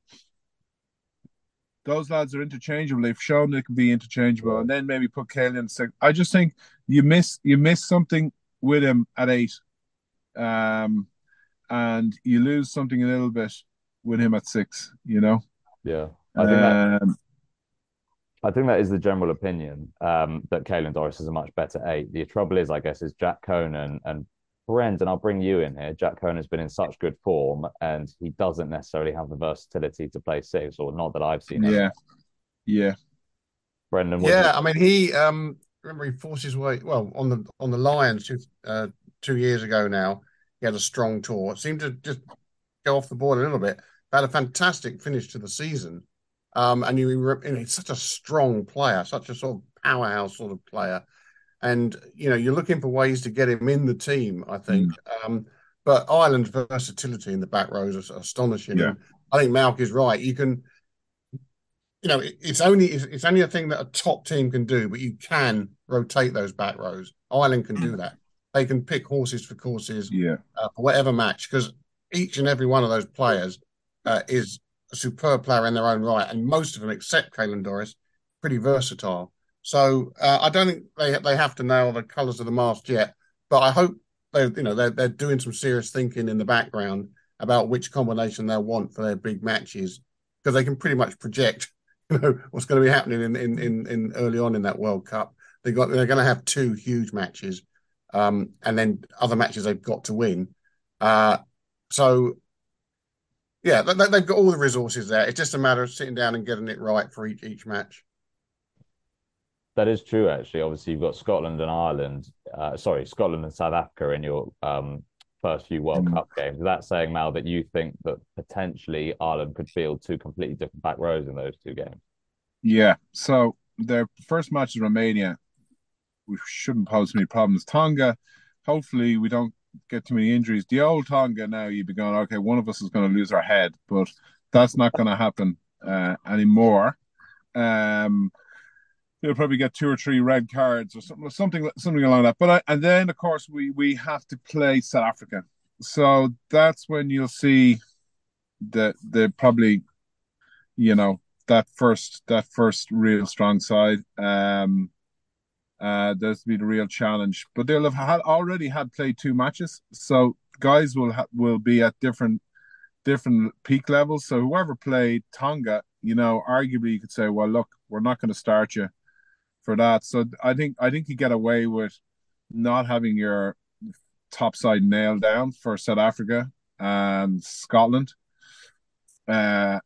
Those lads are interchangeable. They've shown they can be interchangeable, and then maybe put Caelan. I just think you miss you miss something with him at eight. Um, and you lose something a little bit with him at six. You know. Yeah, I think that. Um, I think that is the general opinion um, that Caelan Doris is a much better eight. The trouble is, I guess, is Jack Conan and Brent, and I'll bring you in here. Jack Conan has been in such good form, and he doesn't necessarily have the versatility to play six, or not that I've seen. Yeah, yeah. Brendan. Yeah, I mean, he um, remember he forced his way well on the on the Lions two, uh, two years ago now he had a strong tour. It seemed to just go off the board a little bit. Had a fantastic finish to the season. Um, and you, you he's such a strong player, such a sort of powerhouse sort of player. And, you know, you're looking for ways to get him in the team, I think. Mm. Um, but Ireland's versatility in the back rows is astonishing. Yeah. I think Malk is right. You can, you know, it's only it's only a thing that a top team can do, but you can rotate those back rows. Ireland can do that they can pick horses for courses yeah. uh, for whatever match because each and every one of those players uh, is a superb player in their own right, and most of them, except Caelan Doris, pretty versatile. So uh, I don't think they they have to nail the colours of the mast yet, but I hope they you know they're they're doing some serious thinking in the background about which combination they'll want for their big matches because they can pretty much project what's going to be happening in in in, in early on in that World Cup. They got they're going to have two huge matches um, and then other matches they've got to win. Uh, so, yeah, they, have got all the resources there. It's just a matter of sitting down and getting it right for each each match. that is true. Actually, obviously you've got Scotland and Ireland. Uh, sorry, Scotland and South Africa in your um, first few World mm. Cup games. That saying, Mal, that you think that potentially Ireland could field two completely different back rows in those two games? Yeah. So their first match is Romania. We shouldn't pose any problems. Tonga, hopefully we don't get too many injuries. The old Tonga now you'd be going, okay, one of us is going to lose our head, but that's not going to happen uh, anymore. Um, you'll probably get two or three red cards or something, something, something along that. But I, and then of course we we have to play South Africa, so that's when you'll see that the probably, you know, that first that first real strong side. Um, uh, there's been a real challenge, but they'll have had already had played two matches, so guys will ha- will be at different different peak levels. So whoever played Tonga, you know, arguably you could say, well, look, we're not going to start you for that. So I think I think you get away with not having your top side nailed down for South Africa and Scotland. Uh,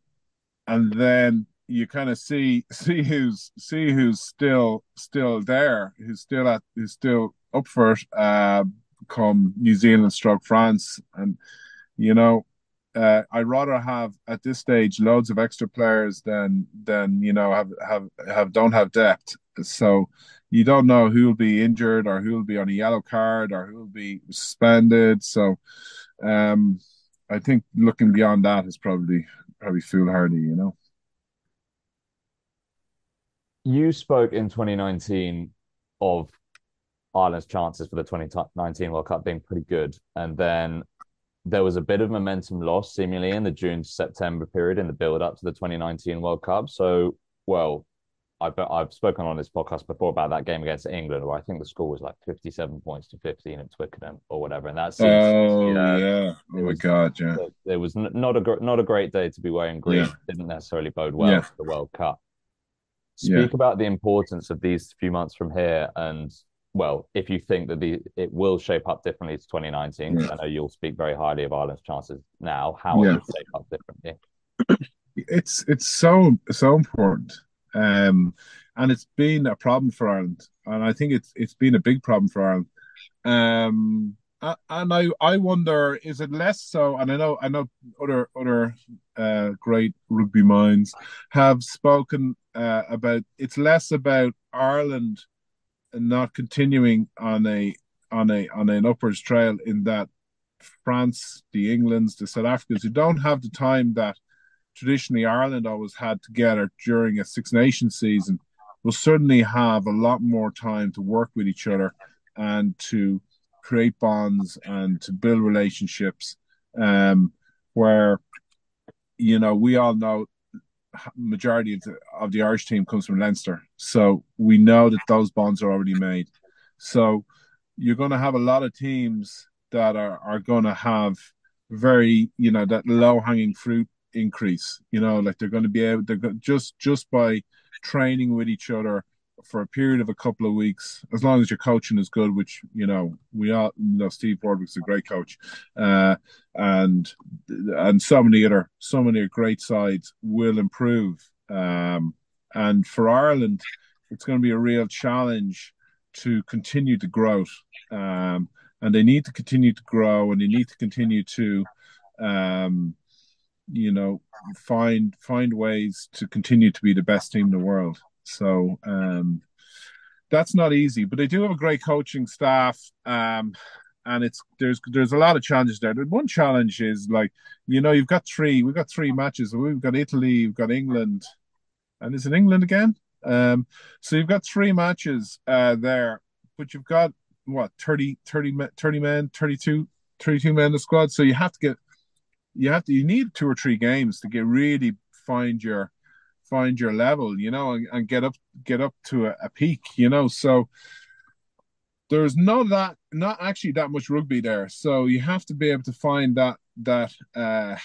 and then you kind of see see who's see who's still still there, who's still at who's still up for it. Uh, come New Zealand, stroke France, and you know, uh, I'd rather have at this stage loads of extra players than than you know have have have don't have depth. So you don't know who will be injured or who will be on a yellow card or who will be suspended. So um, I think looking beyond that is probably probably foolhardy, you know you spoke in 2019 of Ireland's chances for the 2019 World Cup being pretty good. And then there was a bit of momentum lost seemingly in the June to September period in the build up to the 2019 World Cup. So, well, I've, I've spoken on this podcast before about that game against England, where I think the score was like 57 points to 15 at Twickenham or whatever. And that seems, oh, yeah. yeah. Oh, my God. Yeah. It, was not a, not a great day to be wearing green. Yeah. Didn't necessarily bode well yeah. for the World Cup. Speak yeah. about the importance of these few months from here, and well, if you think that the it will shape up differently to 2019, yeah. I know you'll speak very highly of Ireland's chances now. How yeah. it shape up differently? It's it's so so important, um, and it's been a problem for Ireland, and I think it's it's been a big problem for Ireland. Um, and I I wonder is it less so? And I know I know other other uh, great rugby minds have spoken uh, about it's less about Ireland and not continuing on a on a on an upwards trail in that France, the Englands, the South Africans who don't have the time that traditionally Ireland always had together during a Six Nations season. Will certainly have a lot more time to work with each other and to create bonds and to build relationships um, where you know we all know majority of the, of the Irish team comes from Leinster. So we know that those bonds are already made. So you're going to have a lot of teams that are, are going to have very you know that low hanging fruit increase you know like they're going to be able they're just just by training with each other for a period of a couple of weeks, as long as your coaching is good, which you know we all you know Steve Borthwick's a great coach, uh, and and so many other so many great sides will improve. Um, and for Ireland, it's going to be a real challenge to continue to grow, um, and they need to continue to grow, and they need to continue to. Um, you know, find find ways to continue to be the best team in the world. So um, that's not easy, but they do have a great coaching staff. Um, and it's there's there's a lot of challenges there. The one challenge is like you know you've got three we've got three matches. We've got Italy, we've got England, and is it England again? Um, so you've got three matches uh, there, but you've got what 30, 30, 30 men, 32, 32 men in the squad. So you have to get you have to you need two or three games to get really find your find your level, you know, and, and get up get up to a, a, peak, you know. So there's not that not actually that much rugby there. So you have to be able to find that that uh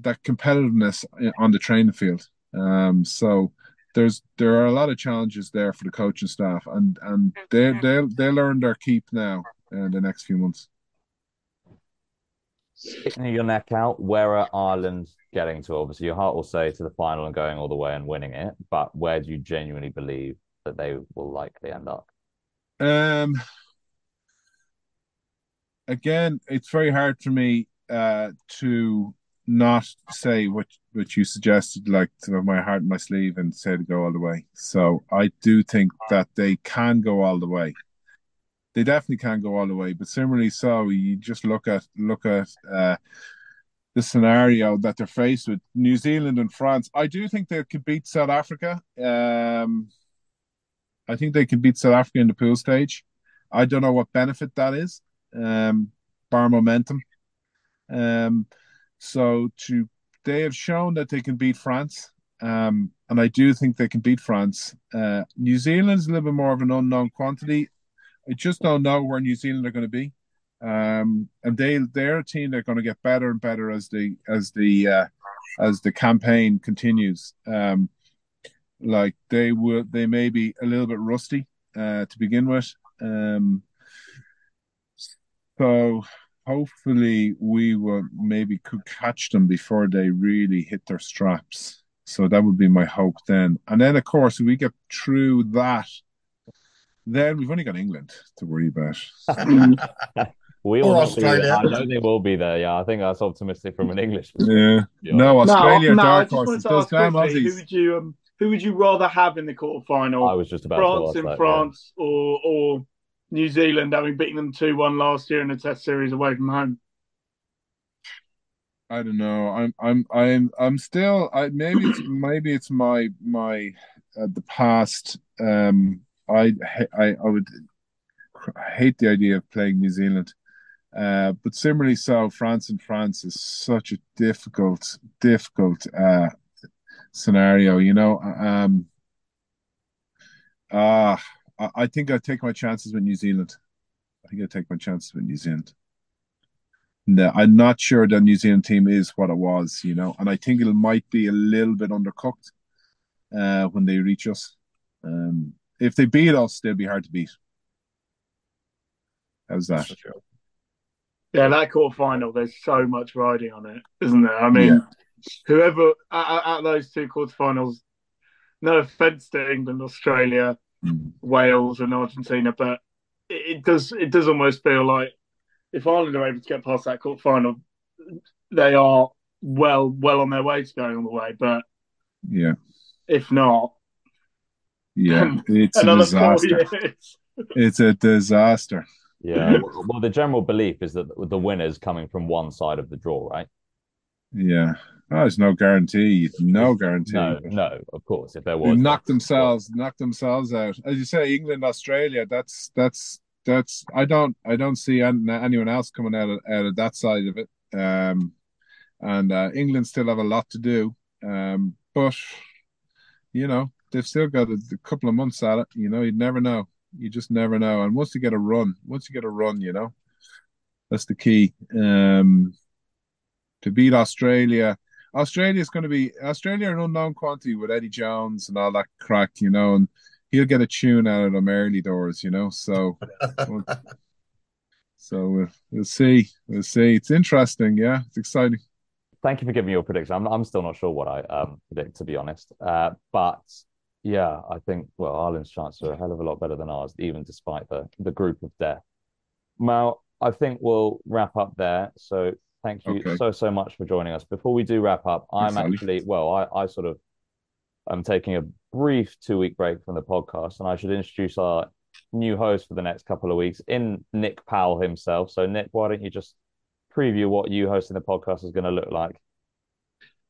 that competitiveness on the training field. Um so there's there are a lot of challenges there for the coaching staff and and they they they learn their keep now in the next few months. Your neck out, where are Ireland getting to? Obviously, your heart will say to the final and going all the way and winning it, but where do you genuinely believe that they will likely end up? Um, again, it's very hard for me uh, to not say what what you suggested, like to have my heart in my sleeve and say to go all the way. So I do think that they can go all the way. They definitely can't go all the way, but similarly, so you just look at look at uh, the scenario that they're faced with New Zealand and France. I do think they could beat South Africa. Um, I think they could beat South Africa in the pool stage. I don't know what benefit that is, um, bar momentum. Um, so to they have shown that they can beat France, um, and I do think they can beat France. Uh, New Zealand is a little bit more of an unknown quantity. I just don't know where New Zealand are going to be, um, and they they're a team that are going to get better and better as the as the uh, as the campaign continues. Um, like they will, they may be a little bit rusty uh, to begin with. Um, so hopefully we will maybe could catch them before they really hit their straps. So that would be my hope then. And then of course we get through that, then we've only got England to worry about. we will Australia. I know they will be there. Yeah, I think that's optimistic from an English. Yeah. No, Australia, no, dark horses. Those damn Aussies. Who would you um, who would you rather have in the quarterfinal? I was just about France in that, France yeah. or or New Zealand, having beaten them two one last year in a Test series away from home. I don't know. I'm I'm I'm I'm still. I maybe it's maybe it's my my uh, the past. Um, I I I would hate the idea of playing New Zealand. Uh, but similarly, so France and France is such a difficult, difficult uh, scenario. You know, um, uh, I think I'd take my chances with New Zealand. I think I'd take my chances with New Zealand. No, I'm not sure the New Zealand team is what it was, you know, and I think it might be a little bit undercooked uh, when they reach us. Um, if they beat us, they'll be hard to beat. How's that? Yeah, that quarter final, there's so much riding on it, isn't there? I mean, yeah whoever at, those two quarterfinals, no offense to England, Australia, mm. Wales, and Argentina, but it, it, does it does almost feel like if Ireland are able to get past that quarterfinal, they are well well on their way to going all the way. But yeah, if not, yeah, it's a disaster. it's a disaster. Yeah. Well, the general belief is that the winners coming from one side of the draw, right? Yeah. Oh, there's no guarantee. No guarantee. No, no, of course. If there was, knocked themselves, knocked themselves out. As you say, England, Australia. That's that's that's. I don't, I don't see anyone else coming out of out of that side of it. Um, and uh, England still have a lot to do. Um, but you know, they've still got a, a couple of months at it. You know, you'd never know. You just never know. And once you get a run, once you get a run, you know, that's the key. Um, to beat Australia Australia's going to be Australia an unknown quantity with Eddie Jones and all that crack, you know, and he'll get a tune out of them early doors, you know. So, so we'll, we'll see, we'll see. It's interesting, yeah, it's exciting. Thank you for giving me your prediction. I'm I'm still not sure what I um predict to be honest, uh, but yeah, I think well Ireland's chances are a hell of a lot better than ours, even despite the the group of death. Mal, I think we'll wrap up there. So Thank you okay. so so much for joining us. Before we do wrap up, I'm actually well, I, I sort of I'm taking a brief two week break from the podcast, and I should introduce our new host for the next couple of weeks in Nick Powell himself. So Nick, why don't you just preview what you hosting the podcast is going to look like?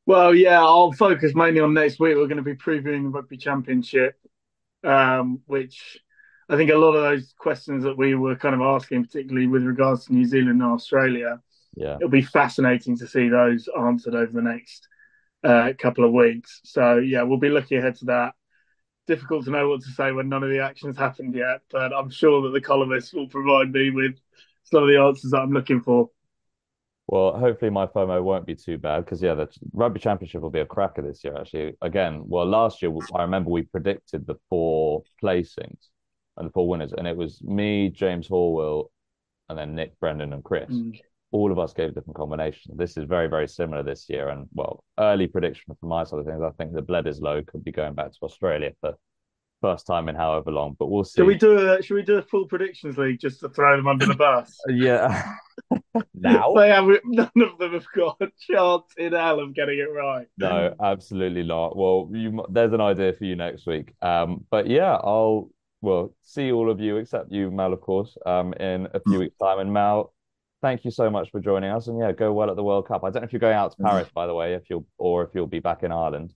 Well, yeah, I'll focus mainly on next week. We're going to be previewing the rugby championship, um, which I think a lot of those questions that we were kind of asking, particularly with regards to New Zealand and Australia, yeah, it'll be fascinating to see those answered over the next uh, couple of weeks. So yeah, we'll be looking ahead to that. Difficult to know what to say when none of the action's happened yet, but I'm sure that the columnists will provide me with some of the answers that I'm looking for. Well, hopefully my FOMO won't be too bad because yeah, the rugby championship will be a cracker this year. Actually, again, well, last year I remember we predicted the four placings and the four winners, and it was me, James Horwill, and then Nick, Brendan, and Chris. Mm all of us gave a different combinations. This is very, very similar this year. And well, early prediction from my side of things, I think that Bledisloe could be going back to Australia for first time in however long, but we'll see. Should we do a Should we do a full predictions league just to throw them under the bus? Yeah. now? They have, none of them have got a chance in hell of getting it right. No, absolutely not. Well, you, there's an idea for you next week. Um, but yeah, I'll well see all of you except you, Mal, of course, um, in a few weeks' time. And Mal, thank you so much for joining us. And yeah, go well at the World Cup. I don't know if you're going out to Paris, by the way, if you'll or if you'll be back in Ireland.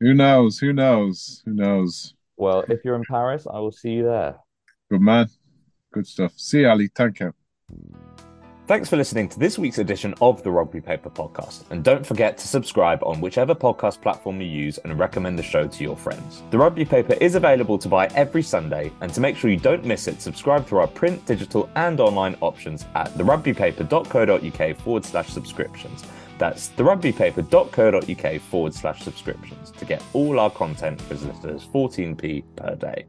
Who knows? Who knows? Who knows? Well, if you're in Paris, I will see you there. Good man. Good stuff. See you, Ollie. Thank you. Thanks for listening to this week's edition of the Rugby Paper podcast. And don't forget to subscribe on whichever podcast platform you use and recommend the show to your friends. The Rugby Paper is available to buy every Sunday. And to make sure you don't miss it, subscribe through our print, digital, and online options at therugbypaper.co.uk forward slash subscriptions. That's therugbypaper.co.uk forward slash subscriptions to get all our content for as little as 14p per day.